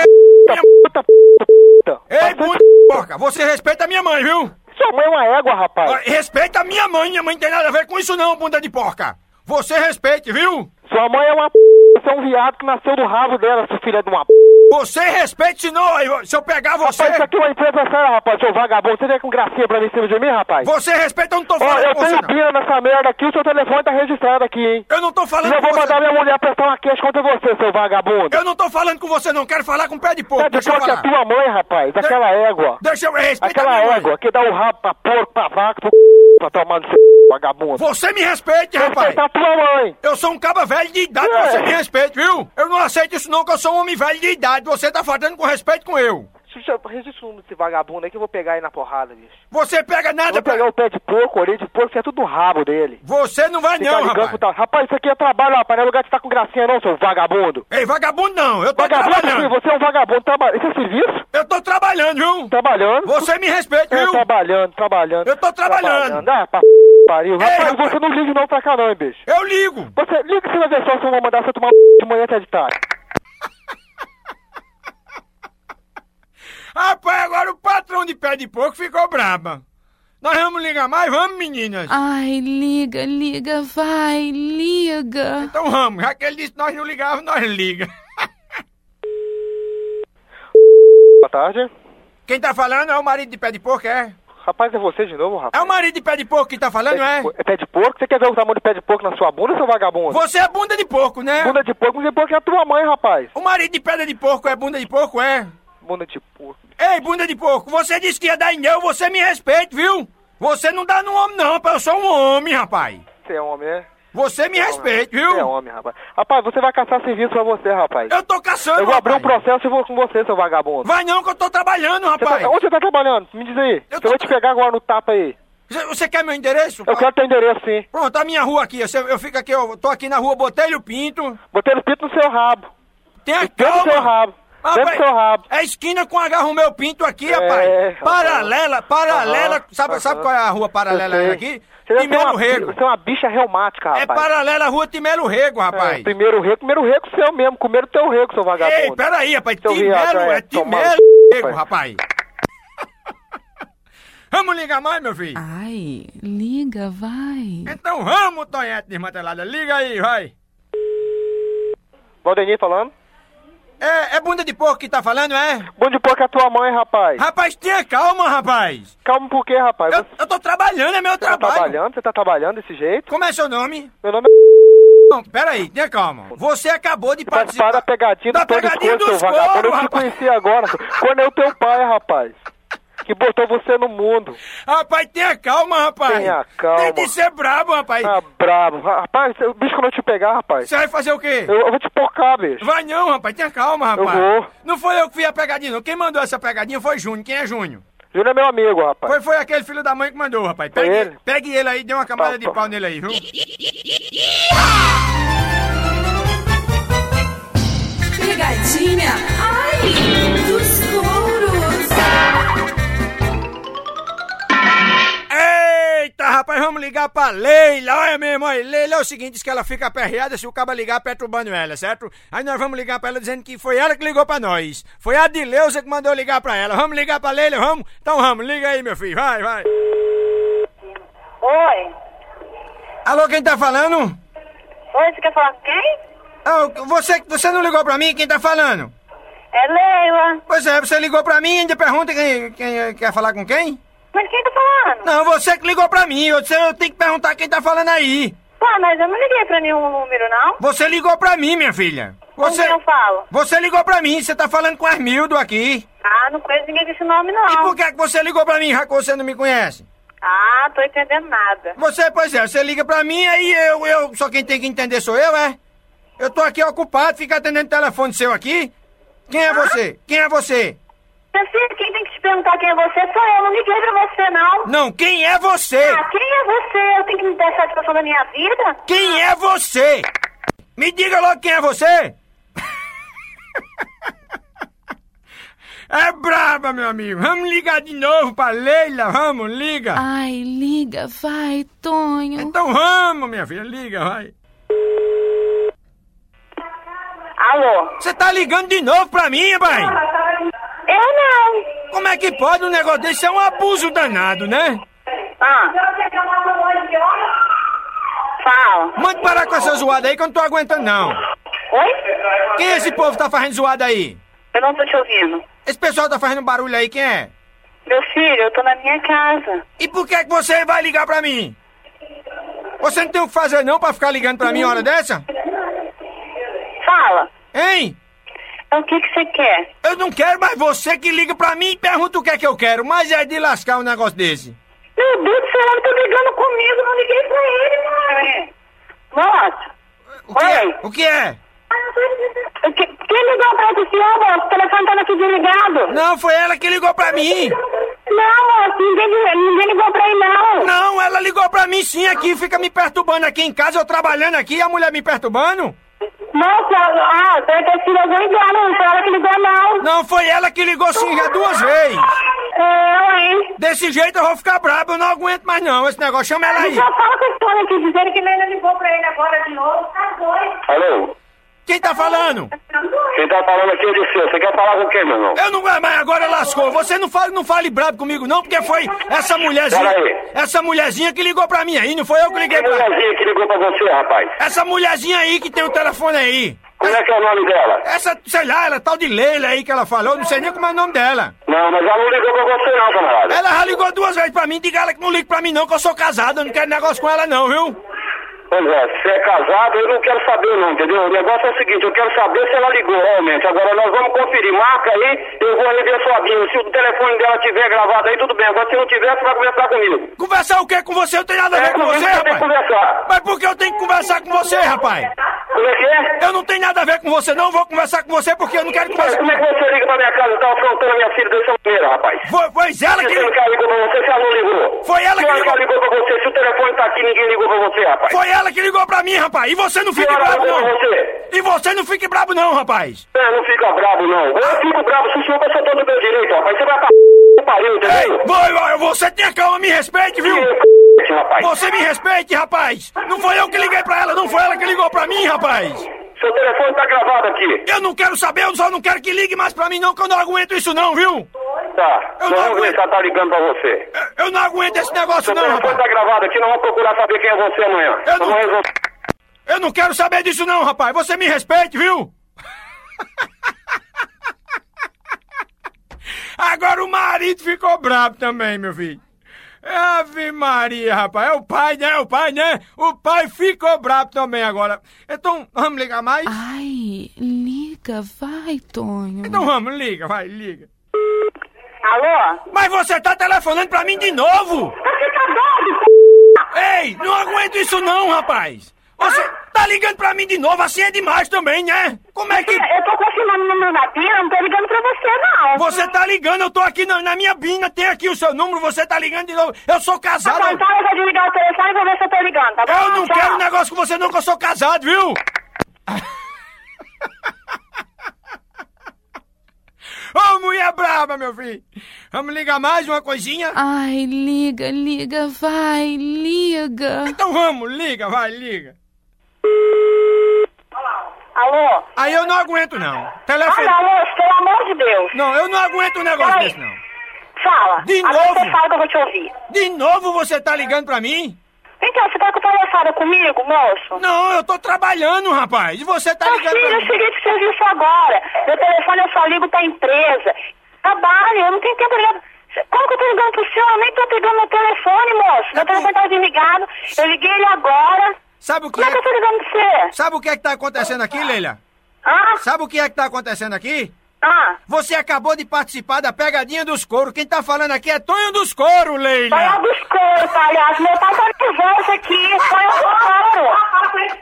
Puta, puta, puta. Ei, bunda de porca, você respeita a minha mãe, viu? Sua mãe é uma égua, rapaz. Ó, Respeita a minha mãe, minha mãe não tem nada a ver com isso não, bunda de porca. Você respeite, viu? Sua mãe é uma p... Você é um viado que nasceu do rabo dela, seu filho de uma p... Você respeite, senão eu- se eu pegar você... Rapaz, isso aqui é uma empresa séria, rapaz, seu vagabundo. Você vem com gracinha pra mim em cima de mim, rapaz? Você respeita, eu não tô Ó, falando eu com você, tenho não. pina nessa merda aqui, o seu telefone tá registrado aqui, hein? Eu não tô falando E eu com vou você. mandar minha mulher prestar uma queixa contra você, seu vagabundo. Eu não tô falando com você, não. Quero falar com pé de porco. Pé de Deixa eu porco é falar. tua mãe, rapaz, aquela égua. Deixa eu respeitar Aquela égua que dá o rabo pra porco, pra vaca, pro pra tomar no seu vagabundo. Você me respeite, rapaz. Respeitar tua mãe. Eu sou um caba velho de idade, É. você me respeite, viu? Eu não aceito isso não, que eu sou um homem velho de idade. Você tá faltando com respeito com eu. Eu- Registra o número desse vagabundo aí que eu vou pegar aí na porrada, bicho. Você pega Eu nada vou pra... pegar o pé de porco, orelha de porco, isso é tudo no rabo dele. Você não vai Fica não, rapaz. tal- Rapaz, isso aqui é trabalho, rapaz. Não é lugar de estar com gracinha, não, seu vagabundo. Ei, vagabundo não. Eu tô Vagabundo, trabalhando. você é um vagabundo. Traba... Isso é serviço? Eu tô trabalhando, viu? Trabalhando? Você me respeite, É, viu? trabalhando, trabalhando. Eu tô trabalhando. Ah, pra pariu. Ei, Rapaz, rapaz. você não liga não pra cá não, hein, bicho. Eu ligo. Você liga você vai ver só se eu vou mandar você tomar de manhã até de tarde. Rapaz, agora o patrão de pé de porco ficou braba. Nós vamos ligar mais? Vamos, meninas? Ai, liga, liga, vai, liga. Então vamos. Já que ele disse que nós não ligávamos, nós liga. Boa tarde. Quem tá falando é o marido de pé de porco, é? Rapaz, é você de novo, rapaz? É o marido de pé de porco que tá falando, Pé é? de por- É pé de porco? Você quer ver o tamanho do pé de porco na sua bunda, seu vagabundo? Você é bunda de porco, né? Bunda de porco, bunda de porco é a tua mãe, rapaz. O marido de pedra de porco é bunda de porco, é? Bunda de porco. Ei, bunda de porco, você disse que ia dar em eu, você me respeite, viu? Você não dá no homem não, rapaz, eu sou um homem, rapaz. Você é homem, né? Você me respeite, Você é viu? homem, rapaz. Rapaz, você vai caçar serviço pra você, rapaz. Eu tô caçando, Eu vou abrir um rapaz. processo e vou com você, seu vagabundo. Vai não, que eu tô trabalhando, Você tá- rapaz. Onde você tá trabalhando? Me diz aí. Eu Eu, tô vou te pegar agora no tapa aí. Você- quer meu endereço? Eu quero teu endereço, sim. Pronto, a minha rua aqui, eu, eu fico aqui, eu tô aqui na rua Botelho Pinto. Botei no pito no seu rabo. Tenha Dentro do seu calma. rabo. Do seu rabo. É esquina com H Romeu Pinto aqui, É, rapaz. rapaz. Paralela, paralela. Aham, sabe, sabe qual é a rua paralela aqui? Timelo uma, Rego. Você é uma bicha reumática, É rapaz. paralela à rua Timelo Rego, rapaz. É, primeiro rego, primeiro rego seu mesmo. Comeram teu rego, seu vagabundo. Ei, peraí, rapaz. Seu viado, Timelo, é, é Timelo Rego, rapaz. Vamos ligar mais, meu filho? Ai, liga, vai. Então vamos, Tonhete desmantelada. Liga aí, vai. Valdemir falando? É, é bunda de porco que tá falando, é? Bunda de porco é tua mãe, rapaz. Rapaz, tenha calma, rapaz. Calma por quê, rapaz? Eu, eu tô trabalhando, é meu Você tá trabalho. trabalhando? Você tá trabalhando desse jeito? Como é seu nome? Meu nome é... Não, peraí, tenha calma. Você acabou de Participar participar da pegadinha da do Tony pegadinha dos seu vagabundo. couro, Eu te conheci agora. Quando é o teu pai, rapaz. Que botou você no mundo. Rapaz, tenha calma, rapaz. Tenha calma. Tem de ser brabo, rapaz. Ah, brabo. Rapaz, o bicho quando eu te pegar, rapaz. Você vai fazer o quê? Eu, eu vou te pocar, bicho. Vai não, rapaz, tenha calma, rapaz. Eu vou. Não foi eu que fiz a pegadinha, não. Quem mandou essa pegadinha foi Júnior. Quem é Júnior? Júnior é meu amigo, rapaz. Foi, foi aquele filho da mãe que mandou, rapaz. Pegue ele? pegue ele aí, dê uma camada Tá, de tá. pau nele aí, viu? Pegadinha, ai, Eita, rapaz, vamos ligar pra Leila. Olha mesmo, olha, Leila é o seguinte, diz que ela fica aperreada se o cabo ligar perturbando ela, certo? Aí nós vamos ligar pra ela dizendo que foi ela que ligou pra nós. Foi a Dileuza que mandou ligar pra ela. Vamos ligar pra Leila, vamos? Então vamos, liga aí, meu filho, vai, vai. Oi. Alô, quem tá falando? Oi, você quer falar com quem? Ah, você, você não ligou pra mim? Quem tá falando? É Leila. Pois é, você ligou pra mim e ainda pergunta quem, quem quer falar com quem? Mas quem tá falando? Não, você que ligou pra mim. Você, eu tenho que perguntar quem tá falando aí. Pô, mas eu não liguei pra nenhum número, não. Você ligou pra mim, minha filha. Você, Com quem eu falo? você ligou pra mim, você tá falando com Armildo aqui. Ah, não conheço ninguém com esse nome, não. E por que, que você ligou pra mim, já que você não me conhece? Ah, tô entendendo nada. Você, pois é, você liga pra mim, aí eu, eu, só quem tem que entender sou eu, é? Eu tô aqui ocupado, fica atendendo o telefone seu aqui. Quem é você? Quem é você? Meu filho, quem tem que perguntar quem é você sou eu. Não liguei pra você, não. Não, quem é você? Ah, quem é você? Eu tenho que me dar satisfação da minha vida? Quem é você? Me diga logo quem é você! É braba, meu amigo. Vamos ligar de novo pra Leila, vamos, liga. Ai, liga, vai, Tonho. Então vamos, minha filha, liga, vai. Alô? Você tá ligando de novo pra mim, pai? Eu não. Como é que pode um negócio desse? É um abuso danado, né? Ah. Fala. Mande parar com essa zoada aí que eu não tô aguentando, não. Oi? Quem é esse povo que tá fazendo zoada aí? Eu não tô te ouvindo. Esse pessoal tá fazendo barulho aí, quem é? Meu filho, eu tô na minha casa. E por que, que você vai ligar pra mim? Você não tem o que fazer não pra ficar ligando pra mim hora dessa? Fala. Hein? Então o que que você quer? Eu não quero, mas você que liga pra mim e pergunta o que é que eu quero. Mas é de lascar um negócio desse. Meu Deus do céu, ele tá brigando comigo. Não liguei pra ele, mãe. Nossa. O que é? O que é? Que- Quem ligou pra esse senhor, moço? O telefone tava aqui desligado. Não, foi ela que ligou pra mim. Não, moço, ninguém, ninguém ligou pra ele, não. Não, ela ligou pra mim sim aqui, fica me perturbando aqui em casa, eu trabalhando aqui e a mulher me perturbando. Nossa, ah, deve ter sido algum engano, não foi ela que ligou, não. Não, foi ela que ligou sim já duas vezes. Eu, hein? Desse jeito eu vou ficar brabo, eu não aguento mais não esse negócio. Chama ela aí. Só fala com esse homem aqui, dizendo que Leila ligou pra ele agora de novo. Tá doido. Alô? Quem tá falando? Quem tá falando aqui é seu. Você quer falar com quem, meu irmão? Eu não mas agora lascou. Você não fale, não fale brabo comigo não, porque foi essa mulherzinha, essa mulherzinha que ligou pra mim aí, não foi eu que liguei Que pra ela. mulherzinha que ligou pra você, rapaz? Essa mulherzinha aí que tem o telefone aí. Como é que é o nome dela? Essa, sei lá, ela é tal de Leila aí que ela falou, não sei nem como é o nome dela. Não, mas ela não ligou pra você não, camarada. Ela já ligou duas vezes pra mim, diga ela que não liga pra mim não, que eu sou casado, eu não quero negócio com ela não, viu? Pois é, se é casado, eu não quero saber não, entendeu? O negócio é o seguinte, eu quero saber se ela ligou realmente. Agora nós vamos conferir, marca aí, eu vou rever sua BIM. Se o telefone dela tiver gravado aí, tudo bem. Agora se não tiver, você vai conversar comigo. Conversar o quê com você? Eu tenho nada a ver É, com você, você rapaz. conversar. Mas por que eu tenho que conversar com você, rapaz? Como é que é? Eu não tenho nada a ver com você, não vou conversar com você porque eu não quero Mas conversar com como é que você liga pra minha casa e tá afrontando a minha filha dessa maneira, rapaz? Foi, ela que... Se ela ligou pra você, se ela não ligou? Foi ela Se que ela ligou. ligou pra você, se o telefone tá aqui, ninguém ligou pra você, rapaz. Foi ela que ligou pra mim, rapaz. E você não fique ela bravo, ligou não. você? E você não fique bravo, não, rapaz. É, não fica bravo, não. Eu fico bravo se o senhor tá soltando o meu direito, rapaz. Você vai pra p... pariu, entendeu? Vai, vai, você tenha calma, me respeite, viu? Rapaz. Você me respeite, rapaz. Não foi eu que liguei pra ela, não foi ela que ligou pra mim, rapaz. Seu telefone tá gravado aqui. Eu não quero saber, eu só não quero que ligue mais pra mim, não, que eu não aguento isso, não, viu? Tá, Eu não ver se ela tá ligando pra você. Eu, eu não aguento esse negócio, Seu não, telefone rapaz. tá gravado aqui, nós vamos procurar saber quem é você amanhã. Eu não- resolver. Eu não quero saber disso, não, rapaz. Você me respeite, viu? Agora o marido ficou bravo também, meu filho. Ave Maria, rapaz. É o pai, né? É o pai, né? O pai ficou bravo também agora. Então, vamos ligar mais? Ai, liga, vai, Tonho. Então vamos, liga, vai, liga. Alô? Mas você tá telefonando pra mim de novo? Você tá doido, Ei, não aguento isso não, rapaz. Você tá ligando pra mim de novo, assim é demais também, né? Como é que... Eu tô confirmando o número da Bina, não tô ligando pra você, não. Você tá ligando, eu tô aqui na, na minha bina, tem aqui o seu número, você tá ligando de novo. Eu sou Tá casado. bom, então eu vou desligar o telefone e vou ver se eu tô ligando, tá bom? Eu não Tchau. quero negócio com você não, que eu sou casado, viu? Ô, mulher brava, meu filho. Vamos ligar mais uma coisinha? Ai, liga, liga, vai, liga. Então vamos, liga, vai, liga. Alô? Aí eu não aguento, não. Telefone... Ah, não, moço, pelo amor de Deus. Não, eu não aguento um negócio Peraí. desse, não. Fala. De Agora novo? você fala que eu vou te ouvir. De novo você tá ligando pra mim? Então, você tá com palhaçada comigo, moço? Não, eu tô trabalhando, rapaz. E você tá Meu ligando filho, pra eu mim? cheguei de serviço agora. Meu telefone eu só ligo pra empresa. Trabalho, eu não tenho tempo ligado. Como que eu tô ligando pro senhor? Eu nem tô pegando meu telefone, moço. Meu telefone tá desligado. Eu liguei ele agora. Sabe o que Como é que eu tô ligando pra você? Sabe o que é que tá acontecendo aqui, Leila? Ah? Sabe o que é que tá acontecendo aqui? Ah? Você acabou de participar da pegadinha dos couro. Quem tá falando aqui é Tonho dos Couro, Leila. Tonho dos couro, palhaço. Meu pai tá nervoso aqui. Tonho dos couro.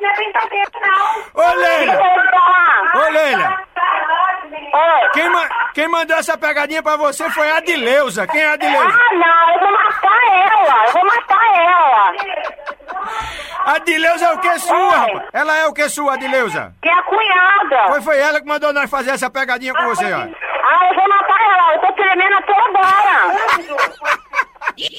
Não é brincadeira, não. Ô, Leila. Ô, Leila. Oi. Quem, ma- quem mandou essa pegadinha pra você foi a Adileuza. Quem é a Adileuza? Ah, não. Eu vou matar ela. Eu vou matar ela. A Adileuza é o que sua, rapaz? Ela é o que sua, Adileuza? Que é a cunhada. Foi, foi ela que mandou nós fazer essa pegadinha com você, ó. Ah, eu vou matar ela. Eu tô tremendo até agora.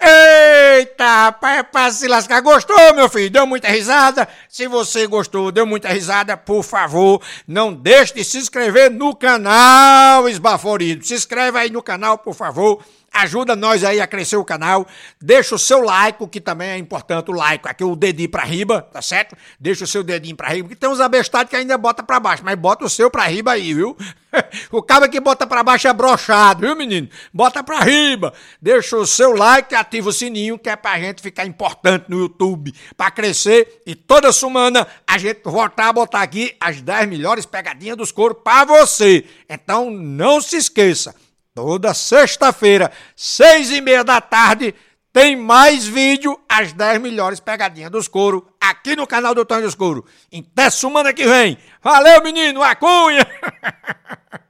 Eita, rapaz, é pra se lascar. Gostou, meu filho? Deu muita risada? Se você gostou, deu muita risada, por favor, não deixe de se inscrever no canal Esbaforido. Se inscreve aí no canal, por favor. Ajuda nós aí a crescer o canal. Deixa o seu like, que também é importante, o like. Aqui o dedinho pra riba, tá certo? Deixa o seu dedinho pra riba, porque tem uns abestados que ainda bota pra baixo, mas bota o seu pra riba aí, viu? o cara que bota pra baixo é brochado, viu, menino? Bota pra riba. Deixa o seu like, ativa o sininho, que é pra gente ficar importante no YouTube, pra crescer. E toda semana a gente voltar a botar aqui as 10 melhores pegadinhas dos coros pra você. Então não se esqueça. Toda sexta-feira, seis e meia da tarde, tem mais vídeo, as 10 melhores pegadinhas dos couro, aqui no canal do Tonho dos Couro. Até semana que vem. Valeu, menino, a cunha!